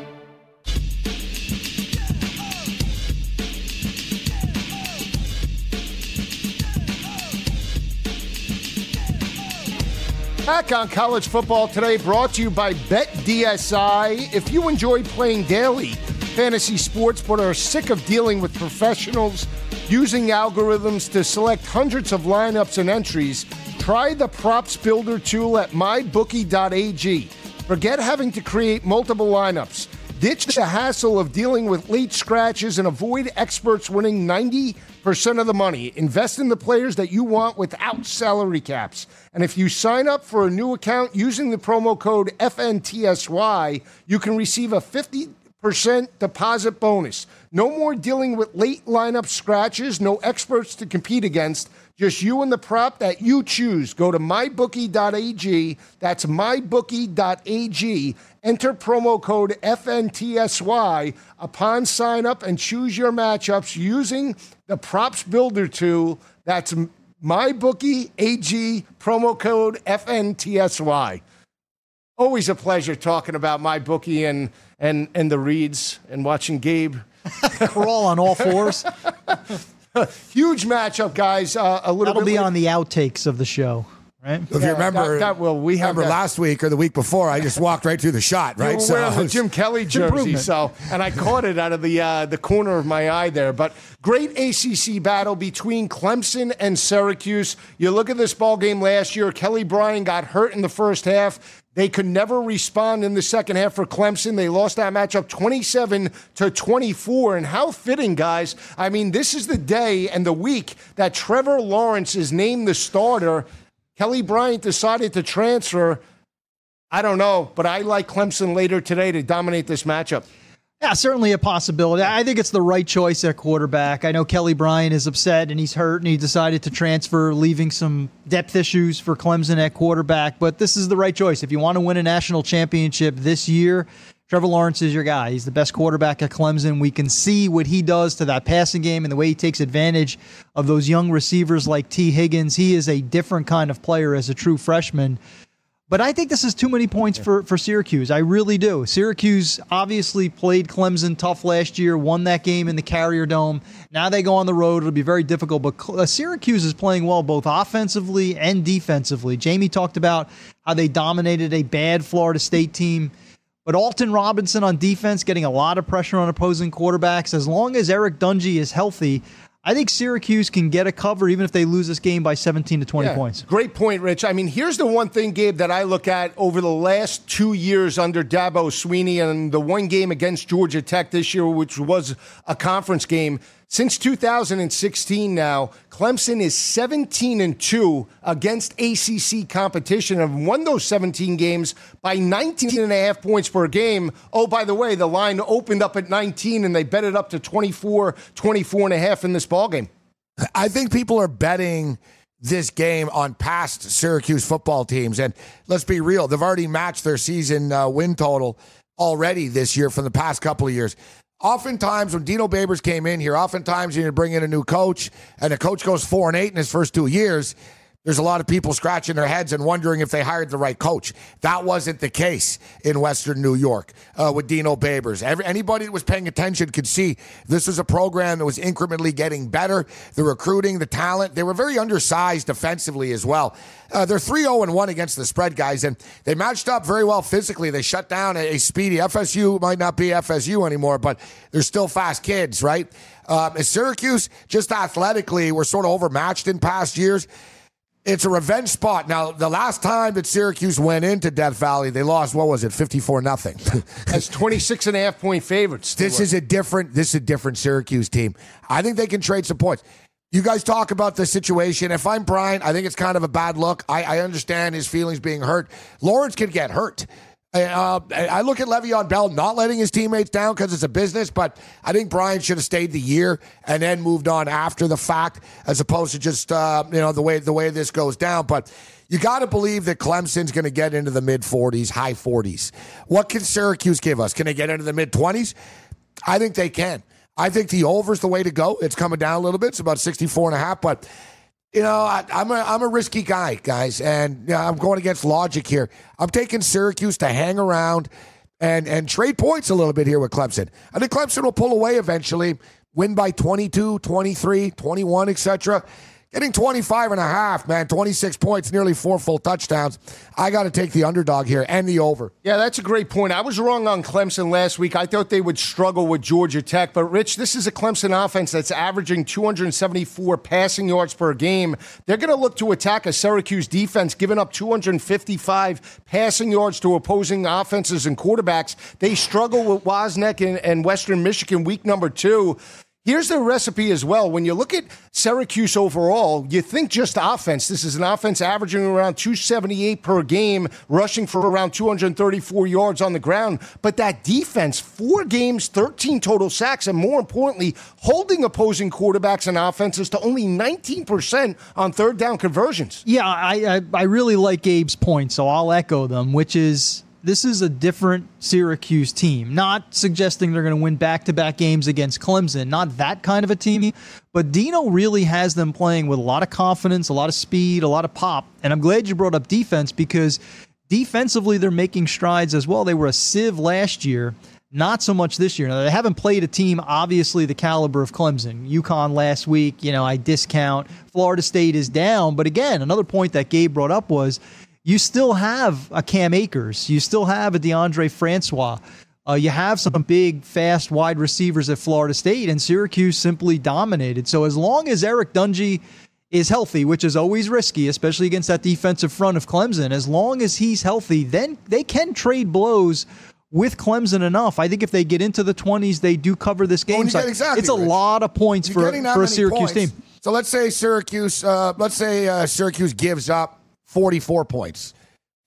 [SPEAKER 4] Back on college football today, brought to you by BetDSI. If you enjoy playing daily fantasy sports but are sick of dealing with professionals using algorithms to select hundreds of lineups and entries, try the Props Builder tool at mybookie.ag. Forget having to create multiple lineups. Ditch the hassle of dealing with late scratches and avoid experts winning 90% of the money. Invest in the players that you want without salary caps. And if you sign up for a new account using the promo code FNTSY, you can receive a 50% deposit bonus. No more dealing with late lineup scratches, no experts to compete against. Just you and the prop that you choose. Go to mybookie.ag. That's mybookie.ag. Enter promo code FNTSY upon sign up and choose your matchups using the props builder tool. That's mybookie AG promo code FNTSY. Always a pleasure talking about my bookie and and and the reads and watching Gabe
[SPEAKER 5] crawl on all fours.
[SPEAKER 4] Huge matchup, guys. Uh, a little
[SPEAKER 5] That'll
[SPEAKER 4] bit
[SPEAKER 5] be
[SPEAKER 4] later-
[SPEAKER 5] on the outtakes of the show, right?
[SPEAKER 6] If you remember,
[SPEAKER 4] that- that will- we have
[SPEAKER 6] remember
[SPEAKER 4] that-
[SPEAKER 6] last week or the week before, I just walked right through the shot,
[SPEAKER 4] You
[SPEAKER 6] right?
[SPEAKER 4] were
[SPEAKER 6] So
[SPEAKER 4] wearing
[SPEAKER 6] I
[SPEAKER 4] the Jim Kelly jersey, so and I caught it out of the uh, the corner of my eye there. But great ACC battle between Clemson and Syracuse. You look at this ball game last year. Kelly Bryant got hurt in the first half. They could never respond in the second half for Clemson. They lost that matchup 27 to 24. And how fitting, guys. I mean, this is the day and the week that Trevor Lawrence is named the starter. Kelly Bryant decided to transfer. I don't know, but I like Clemson later today to dominate this matchup.
[SPEAKER 5] Yeah, certainly a possibility. I think it's the right choice at quarterback. I know Kelly Bryant is upset and he's hurt and he decided to transfer, leaving some depth issues for Clemson at quarterback. But this is the right choice. If you want to win a national championship this year, Trevor Lawrence is your guy. He's the best quarterback at Clemson. We can see what he does to that passing game and the way he takes advantage of those young receivers like Tee Higgins. He is a different kind of player as a true freshman. But I think this is too many points for, for Syracuse. I really do. Syracuse obviously played Clemson tough last year, won that game in the Carrier Dome. Now they go on the road. It'll be very difficult. But uh, Syracuse is playing well both offensively and defensively. Jamie talked about how they dominated a bad Florida State team. But Alton Robinson on defense getting a lot of pressure on opposing quarterbacks. As long as Eric Dungey is healthy, I think Syracuse can get a cover even if they lose this game by 17 to 20
[SPEAKER 4] Yeah,
[SPEAKER 5] points.
[SPEAKER 4] Great point, Rich. I mean, here's the one thing, Gabe, that I look at over the last two years under Dabo Swinney and the one game against Georgia Tech this year, which was a conference game. Since 2016 now, Clemson is 17 and 2 against ACC competition and won those 17 games by 19 and a half points per game. Oh, by the way, the line opened up at 19 and they bet it up to 24, 24 and a half in this ball game.
[SPEAKER 6] I think people are betting this game on past Syracuse football teams. And let's be real, they've already matched their season uh, win total already this year from the past couple of years. Oftentimes, when Dino Babers came in here, oftentimes you bring in a new coach, and the coach goes four and eight in his first two years. There's a lot of people scratching their heads and wondering if they hired the right coach. That wasn't the case in Western New York uh, with Dino Babers. Every, anybody that was paying attention could see this was a program that was incrementally getting better. The recruiting, the talent, they were very undersized defensively as well. Uh, they're 3 0 1 against the spread, guys, and they matched up very well physically. They shut down a, a speedy FSU, might not be FSU anymore, but they're still fast kids, right? Uh, Syracuse, just athletically, were sort of overmatched in past years. It's a revenge spot. Now, the last time that Syracuse went into Death Valley, they lost, what was it, 54 nothing.
[SPEAKER 4] As 26 and a half point favorites.
[SPEAKER 6] This is a different this is a different Syracuse team. I think they can trade some points. You guys talk about the situation. If I'm Bryant, I think it's kind of a bad look. I, I understand his feelings being hurt. Lawrence could get hurt. Uh, I look at Le'Veon Bell not letting his teammates down because it's a business, but I think Bryant should have stayed the year and then moved on after the fact, as opposed to just uh, you know the way the way this goes down. But you got to believe that Clemson's going to get into the mid 40s, high 40s. What can Syracuse give us? Can they get into the mid 20s? I think they can. I think the over is the way to go. It's coming down a little bit. It's about 64 and a half, but you know, I, am a I'm a risky guy, guys, and you know, I'm going against logic here. I'm taking Syracuse to hang around and and trade points a little bit here with Clemson. I think Clemson will pull away eventually, win by 22, 23, 21, etc. Getting 25 and a half, man, 26 points, nearly four full touchdowns. I got to take the underdog here and the over.
[SPEAKER 4] Yeah, that's a great point. I was wrong on Clemson last week. I thought they would struggle with Georgia Tech, but Rich, this is a Clemson offense that's averaging 274 passing yards per game. They're going to look to attack a Syracuse defense, giving up 255 passing yards to opposing offenses and quarterbacks. They struggle with Wozniak and, and Western Michigan week number two. Here's the recipe as well. When you look at Syracuse overall, you think just offense. This is an offense averaging around 278 per game, rushing for around 234 yards on the ground. But that defense, four games, 13 total sacks, and more importantly, holding opposing quarterbacks and offenses to only 19% on third down conversions.
[SPEAKER 5] Yeah, I, I, I really like Gabe's point, so I'll echo them, which is this is a different Syracuse team. Not suggesting they're going to win back to back games against Clemson, not that kind of a team, but Dino really has them playing with a lot of confidence, a lot of speed, a lot of pop. And I'm glad you brought up defense because defensively they're making strides as well. They were a sieve last year. Not so much this year. Now, they haven't played a team, obviously, the caliber of Clemson. UConn last week, you know, I discount. Florida State is down. But again, another point that Gabe brought up was you still have a Cam Akers. You still have a Deondre Francois. Uh, you have some big, fast wide receivers at Florida State, and Syracuse simply dominated. So as long as Eric Dungey is healthy, which is always risky, especially against that defensive front of Clemson, as long as he's healthy, then they can trade blows with Clemson enough. I think if they get into the 20s, they do cover this game.
[SPEAKER 6] so exactly,
[SPEAKER 5] it's a
[SPEAKER 6] Rich.
[SPEAKER 5] lot of points
[SPEAKER 6] You're
[SPEAKER 5] for, for a Syracuse
[SPEAKER 6] points.
[SPEAKER 5] team.
[SPEAKER 6] So let's say Syracuse, uh, let's say uh, Syracuse gives up 44 points.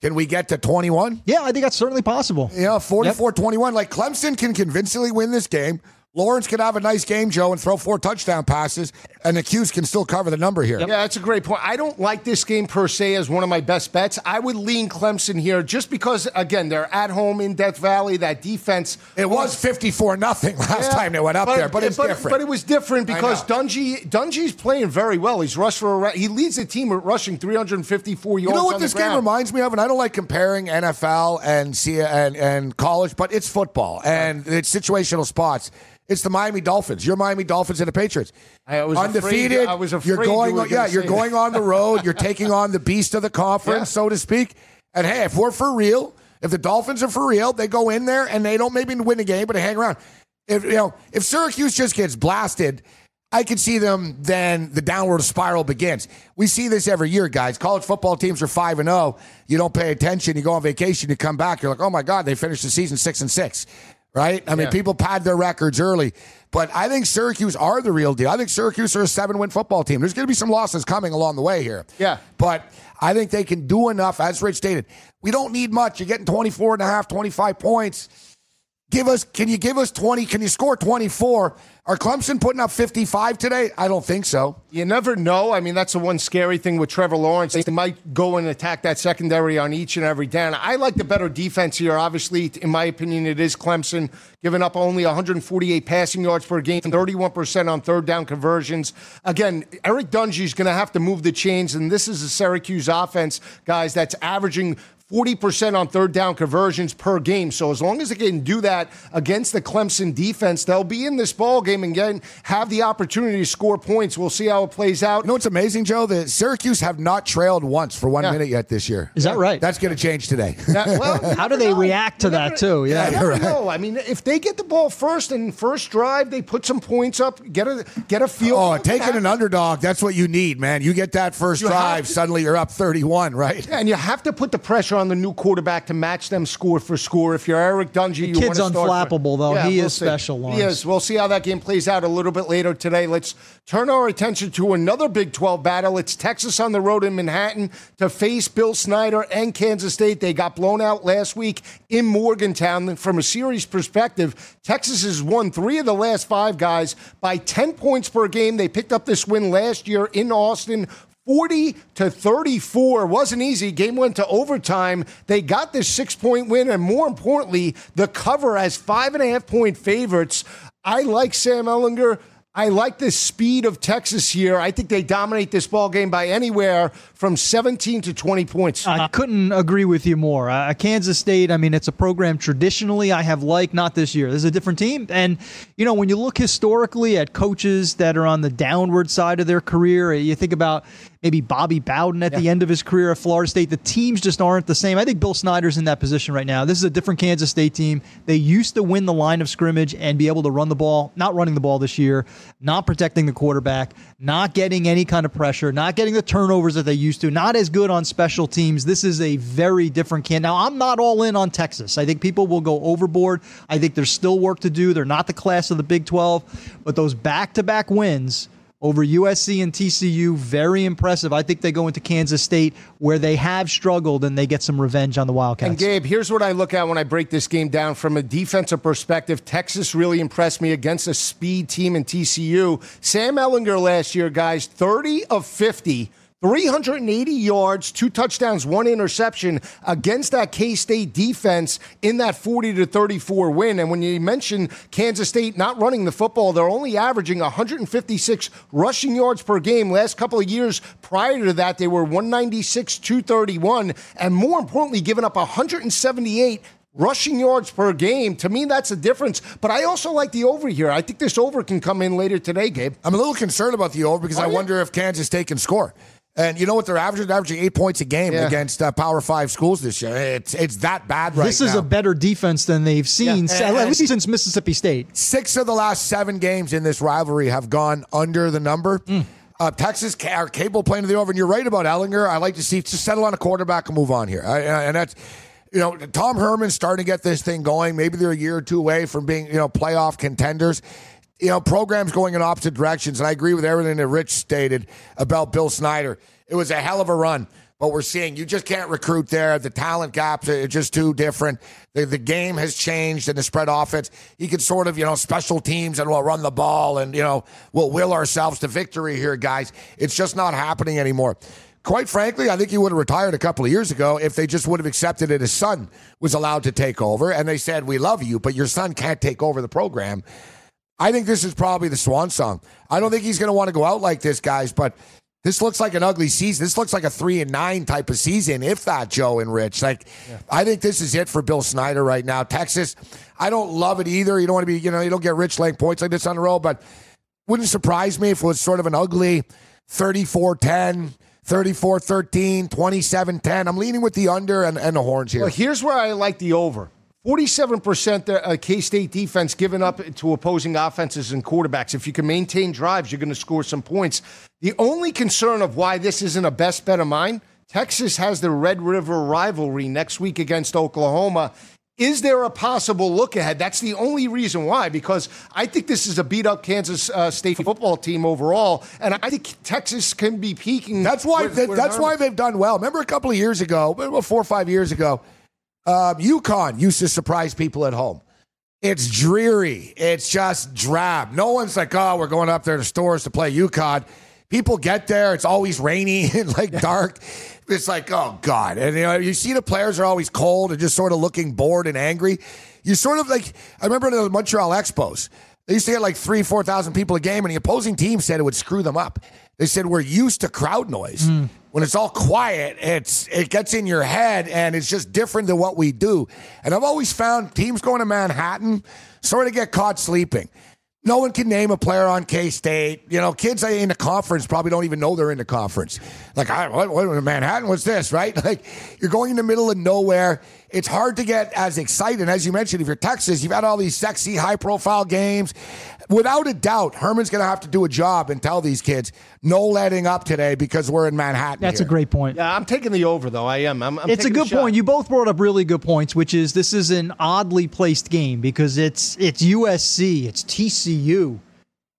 [SPEAKER 6] Can we get to 21?
[SPEAKER 5] Yeah, I think that's certainly possible.
[SPEAKER 6] Yeah, 44 yep. 21. Like Clemson can convincingly win this game. Lawrence could have a nice game, Joe, and throw four touchdown passes, and the Qs can still cover the number here.
[SPEAKER 4] Yeah, that's a great point. I don't like this game per se as one of my best bets. I would lean Clemson here just because, again, they're at home in Death Valley. That defense.
[SPEAKER 6] It was 54 nothing last
[SPEAKER 4] Yeah,
[SPEAKER 6] time they went up
[SPEAKER 4] but-
[SPEAKER 6] there, but it's
[SPEAKER 4] but,
[SPEAKER 6] different.
[SPEAKER 4] But it was different because. Dungey Dungey's playing very well. He's rushed for a, he leads the team at rushing 354 yards.
[SPEAKER 6] You know what this game reminds me of, and I don't like comparing NFL and and and college, but it's football and it's situational spots. It's the Miami Dolphins. Your Miami Dolphins and the Patriots.
[SPEAKER 4] I was afraid-
[SPEAKER 6] undefeated.
[SPEAKER 4] I was
[SPEAKER 6] you're
[SPEAKER 4] afraid you
[SPEAKER 6] going.
[SPEAKER 4] were
[SPEAKER 6] on, yeah, you're
[SPEAKER 4] say
[SPEAKER 6] going
[SPEAKER 4] that.
[SPEAKER 6] on the road. You're taking on the beast of the conference,
[SPEAKER 4] Yeah.
[SPEAKER 6] so to speak. And hey, if we're for real, if the Dolphins are for real, they go in there and they don't maybe win the game, but they hang around. If you know, if Syracuse just gets blasted. I could see them then the downward spiral begins. We see this every year, guys. College football teams are 5 and 0. You don't pay attention, you go on vacation, you come back, you're like, "Oh my god, they finished the season 6 and 6." Right? I mean, people pad their records early, but I think Syracuse are the real deal. I think Syracuse are a 7-win football team. There's going to be some losses coming along the way here.
[SPEAKER 4] Yeah.
[SPEAKER 6] But I think they can do enough as Rich stated. We don't need much. You're getting 24 and a half, 25 points. Give us can you give us 20 can you score 24 are clemson putting up 55 today i don't think so
[SPEAKER 4] You never know. I mean, that's the one scary thing with Trevor Lawrence. They might go and attack that secondary on each and every down. I like the better defense here. Obviously, in my opinion, it is Clemson, giving up only 148 passing yards per game, 31% on third down conversions. Again, Eric Dungey is going to have to move the chains, and this is a Syracuse offense, guys, that's averaging 40% on third down conversions per game. So as long as they can do that against the Clemson defense, they'll be in this ball game and again have the opportunity to score points. We'll see how it plays out.
[SPEAKER 6] you know what's amazing joe the syracuse have not trailed once for one
[SPEAKER 4] Yeah.
[SPEAKER 6] minute yet this year
[SPEAKER 5] Is that right?
[SPEAKER 6] that's going to change today
[SPEAKER 4] Yeah, well,
[SPEAKER 5] How do they
[SPEAKER 4] know.
[SPEAKER 5] react to
[SPEAKER 4] You
[SPEAKER 5] that, too? Yeah.
[SPEAKER 4] you never
[SPEAKER 6] right.
[SPEAKER 4] know. I mean, if they get the ball first and first drive, they put some points up, get a get a feel.
[SPEAKER 6] oh taking an underdog that's what you need man you get that first
[SPEAKER 4] You
[SPEAKER 6] drive
[SPEAKER 4] to-
[SPEAKER 6] suddenly you're up 31 right
[SPEAKER 4] And you have to put the pressure on the new quarterback to match them score for score. If you're Eric Dungey, you
[SPEAKER 5] kid's unflappable, though.
[SPEAKER 4] Yeah,
[SPEAKER 5] He
[SPEAKER 4] we'll
[SPEAKER 5] is
[SPEAKER 4] see.
[SPEAKER 5] special,
[SPEAKER 4] He
[SPEAKER 5] Lawrence.
[SPEAKER 4] is. We'll see how that game plays out a little bit later today. Let's turn our attention to another Big 12 battle. It's Texas on the road in Manhattan to face Bill Snyder and Kansas State. They got blown out last week in Morgantown. From a series perspective, Texas has won three of the last five guys by 10 points per game. They picked up this win last year in Austin. 40 to 34 wasn't easy. Game went to overtime. They got this six point win, and more importantly, the cover as five and a half point favorites. I like Sam Ehlinger. I like the speed of Texas here. I think they dominate this ball game by anywhere from 17 to 20 points.
[SPEAKER 5] I couldn't agree with you more. Uh, Kansas State, I mean, it's a program traditionally I have liked, not this year. This is a different team. And, you know, when you look historically at coaches that are on the downward side of their career, you think about maybe Bobby Bowden at the end of his career at Florida State, the teams just aren't the same. I think Bill Snyder's in that position right now. This is a different Kansas State team. They used to win the line of scrimmage and be able to run the ball, not running the ball this year, not protecting the quarterback, not getting any kind of pressure, not getting the turnovers that they used to, not as good on special teams. This is a very different can. Now, I'm not all in on Texas. I think people will go overboard. I think there's still work to do. They're not the class of the Big 12, but those back to back wins over USC and TCU, very impressive. I think they go into Kansas State where they have struggled and they get some revenge on the Wildcats.
[SPEAKER 4] And Gabe, here's what I look at when I break this game down from a defensive perspective. Texas really impressed me against a speed team in TCU. Sam Ehlinger last year, guys, 30 of 50. 380 yards, two touchdowns, one interception against that K State defense in that 40 to 34 win. And when you mention Kansas State not running the football, they're only averaging 156 rushing yards per game. Last couple of years prior to that, they were 196, 231, and more importantly, giving up 178 rushing yards per game. To me, that's a difference. But I also like the over here. I think this over can come in later today, Gabe.
[SPEAKER 6] I'm a little concerned about the over because oh, I
[SPEAKER 4] Are you?
[SPEAKER 6] wonder if Kansas State can score. And you know what they're averaging? They're averaging eight points a game
[SPEAKER 4] Yeah.
[SPEAKER 6] against uh, Power Five schools this year. It's it's that bad right now.
[SPEAKER 5] this is
[SPEAKER 6] now.
[SPEAKER 5] a better defense than they've seen,
[SPEAKER 4] Yeah.
[SPEAKER 5] at least since Mississippi State.
[SPEAKER 6] Six of the last seven games in this rivalry have gone under the number.
[SPEAKER 5] Hmm.
[SPEAKER 6] Uh, Texas ca- are capable playing to the over, and you're right about Ehlinger. I like to see just settle on a quarterback and move on here. I, I- and that's you know Tom Herman's starting to get this thing going. Maybe they're a year or two away from being you know playoff contenders. You know programs going in opposite directions, and I agree with everything that Rich stated about Bill Snyder. It was a hell of a run. But we're seeing you just can't recruit there. The talent gaps are just too different. The, the game has changed in the spread offense. He could sort of, you know, special teams and we'll run the ball and, you know, we'll will ourselves to victory here, guys. It's just not happening anymore. Quite frankly, I think he would have retired a couple of years ago if they just would have accepted that his son was allowed to take over and they said, We love you, but your son can't take over the program. I think this is probably the swan song. I don't think he's going to want to go out like this, guys, but this looks like an ugly season. This looks like a three and nine type of season, if that, Joe and Rich. Like, I think this is it for Bill Snyder right now. Texas, I don't love it either. You don't want to be, you know, you don't get rich laying points like this on the road, but wouldn't surprise me if it was sort of an ugly 34 10, 34 13, 27 10. I'm leaning with the under and, and the horns here.
[SPEAKER 4] Well, here's where I like the over. 47% uh, K State defense given up to opposing offenses and quarterbacks. If you can maintain drives, you're going to score some points. The only concern of why this isn't a best bet of mine Texas has the Red River rivalry next week against Oklahoma. Is there a possible look ahead? That's the only reason why, because I think this is a beat up Kansas uh, State football team overall, and I think Texas can be peaking.
[SPEAKER 6] That's why.
[SPEAKER 4] with- with
[SPEAKER 6] that's why they've done well. Remember a couple of years ago, four or five years ago, um, UConn used to surprise people at home. It's dreary. It's just drab. No one's like, oh, we're going up there to Storrs to play UConn. People get there. It's always rainy and like dark. It's like, oh God. And you know, you see the players are always cold and just sort of looking bored and angry. You sort of like, I remember the Montreal Expos. They used to get like three, 4,000 people a game, and the opposing team said it would screw them up. They said, we're used to crowd noise. When it's all quiet, it's it gets in your head and it's just different than what we do. And I've always found teams going to Manhattan sort of get caught sleeping. No one can name a player on K State. You know, kids in the conference probably don't even know they're in the conference. Like, I, what, what, Manhattan? What's this? Right? Like, you're going in the middle of nowhere. It's hard to get as excited as you mentioned. If you're Texas, you've had all these sexy, high-profile games. Without a doubt, Herman's going to have to do a job and tell these kids no letting up today because we're in Manhattan.
[SPEAKER 5] That's
[SPEAKER 6] here.
[SPEAKER 5] a great point.
[SPEAKER 4] Yeah, I'm taking the over though. I am. I'm, I'm
[SPEAKER 5] it's a good point. You both brought up really good points, which is this is an oddly placed game because it's it's USC, it's TCU,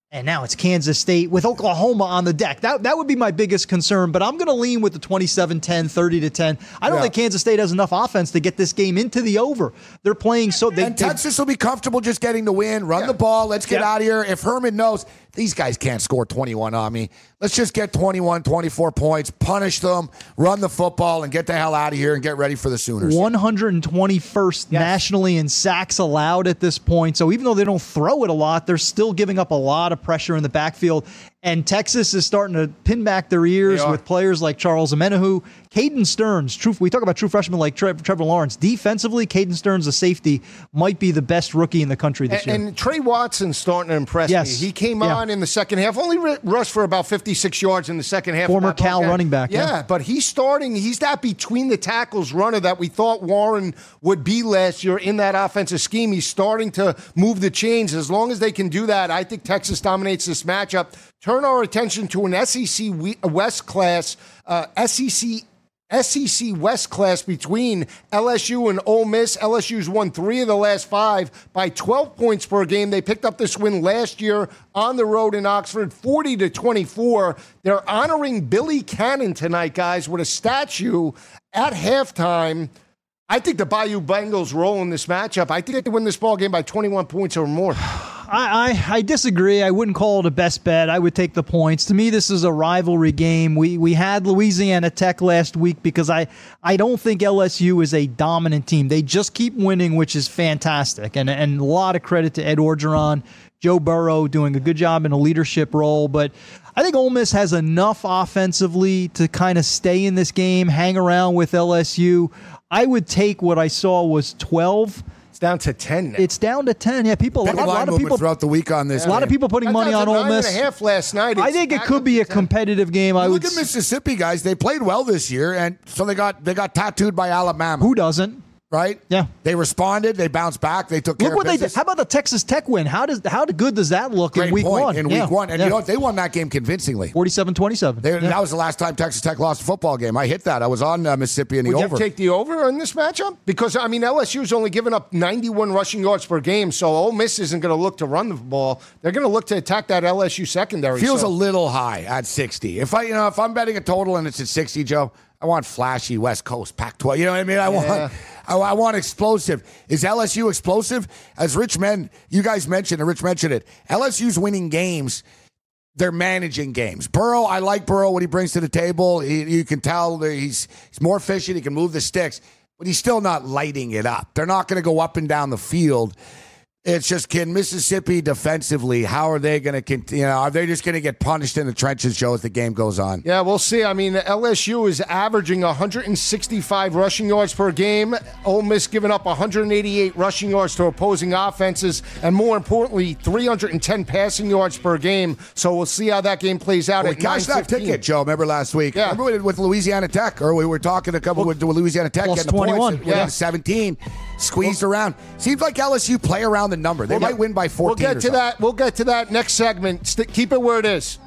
[SPEAKER 5] and now it's Kansas State with Oklahoma on the deck. That that would be my biggest concern, but I'm going to lean with the 27-10, 30 to 10. I don't
[SPEAKER 6] Yeah.
[SPEAKER 5] think Kansas State has enough offense to get this game into the over. They're playing so they,
[SPEAKER 6] and Texas will be comfortable just getting the win, run the ball, let's get
[SPEAKER 5] Yeah.
[SPEAKER 6] out of here. If Herman knows these guys can't score 21 on me, let's just get 21, 24 points, punish them, run the football, and get the hell out of here and get ready for the Sooners.
[SPEAKER 5] 121st nationally in sacks allowed at this point. So even though they don't throw it a lot, they're still giving up a lot of pressure in the backfield. And Texas is starting to pin back their ears with players like Charles Omenihu, Caden Sterns. True, we talk about true freshmen like Tre- Trevor Lawrence. Defensively, Caden Sterns, the safety, might be the best rookie in the country this
[SPEAKER 4] And,
[SPEAKER 5] year.
[SPEAKER 4] and Tre Watson's starting to impress
[SPEAKER 5] Yes.
[SPEAKER 4] me. He came
[SPEAKER 5] Yeah.
[SPEAKER 4] on in the second half, only ru- rushed for about 56 yards in the second half.
[SPEAKER 5] Former Cal
[SPEAKER 4] game.
[SPEAKER 5] running back,
[SPEAKER 4] Yeah,
[SPEAKER 5] yeah.
[SPEAKER 4] but he's starting. He's that between the tackles runner that we thought Warren would be last year in that offensive scheme. He's starting to move the chains. As long as they can do that, I think Texas dominates this matchup. Turn our attention to an SEC West class, uh, SEC SEC West class between LSU and Ole Miss. LSU's won three of the last five by 12 points per game. They picked up this win last year on the road in Oxford, 40 to 24. They're honoring Billy Cannon tonight, guys, with a statue at halftime. I think the Bayou Bengals roll in this matchup. I think they win this ball game by 21 points or more.
[SPEAKER 5] I, I, I disagree. I wouldn't call it a best bet. I would take the points. To me, this is a rivalry game. We we had Louisiana Tech last week because I, I don't think LSU is a dominant team. They just keep winning, which is fantastic. And and a lot of credit to Ed Orgeron, Joe Burrow doing a good job in a leadership role. But I think Ole Miss has enough offensively to kind of stay in this game, hang around with LSU. I would take what I saw was 12.
[SPEAKER 4] It's down to 10 now.
[SPEAKER 5] It's down to 10. Yeah, people, a
[SPEAKER 6] Big
[SPEAKER 5] lot, a
[SPEAKER 6] line
[SPEAKER 5] lot of people
[SPEAKER 6] throughout the week on this.
[SPEAKER 5] a lot of people putting
[SPEAKER 4] That
[SPEAKER 5] money on Ole Miss.
[SPEAKER 4] and a half last night.
[SPEAKER 5] I think it could be a competitive game. I
[SPEAKER 6] Look
[SPEAKER 5] would.
[SPEAKER 6] at Mississippi guys; they played well this year, and so they got they got tattooed by Alabama.
[SPEAKER 5] Who doesn't?
[SPEAKER 6] Right?
[SPEAKER 5] Yeah.
[SPEAKER 6] they responded. They bounced back. They took care
[SPEAKER 5] Look what
[SPEAKER 6] of
[SPEAKER 5] they did.
[SPEAKER 6] business.
[SPEAKER 5] How about the Texas Tech win? How does how good does that look
[SPEAKER 6] Great
[SPEAKER 5] in week
[SPEAKER 6] point.
[SPEAKER 5] one?
[SPEAKER 6] In
[SPEAKER 5] Yeah.
[SPEAKER 6] week one, and
[SPEAKER 5] Yeah.
[SPEAKER 6] you know what? They won that game convincingly.
[SPEAKER 5] 47-27.
[SPEAKER 6] They,
[SPEAKER 5] Yeah.
[SPEAKER 6] That was the last time Texas Tech lost a football game. I hit that. I was on uh, Mississippi in the
[SPEAKER 4] Would you
[SPEAKER 6] over.
[SPEAKER 4] take the over in this matchup? Because I mean, LSU's only given up 91 rushing yards per game, so Ole Miss isn't going to look to run the ball. They're going to look to attack that LSU secondary.
[SPEAKER 6] Feels
[SPEAKER 4] so-
[SPEAKER 6] a little high at 60. If I, you know, if I'm betting a total and it's at 60, Joe, I want flashy West Coast Pac-12. You know what I mean? I want, I, I want explosive. Is LSU explosive? As Rich men, you guys mentioned, and Rich mentioned it. LSU's winning games. They're managing games. Burrow, I like Burrow what he brings to the table. He, you can tell he's he's more efficient. He can move the sticks, but he's still not lighting it up. They're not going to go up and down the field. It's just can Mississippi defensively? How are they going to continue? You know, are they just going to get punished in the trenches, Joe, as the game goes on?
[SPEAKER 4] Yeah, we'll see. I mean, LSU is averaging 165 rushing yards per game. Ole Miss giving up 188 rushing yards to opposing offenses, and more importantly, 310 passing yards per game. So we'll see how that game plays out.
[SPEAKER 6] We
[SPEAKER 4] at
[SPEAKER 6] cashed that ticket, Joe. Remember last week?
[SPEAKER 4] Yeah.
[SPEAKER 6] Remember with, with Louisiana Tech, or we were talking a couple with, with Louisiana Tech getting the
[SPEAKER 5] 21.
[SPEAKER 6] points.
[SPEAKER 4] Yeah.
[SPEAKER 6] 17, squeezed around. Seems like LSU play around the number. They might win by 14.
[SPEAKER 4] We'll get to
[SPEAKER 6] something.
[SPEAKER 4] that. We'll get to that next segment. St- keep it where it is.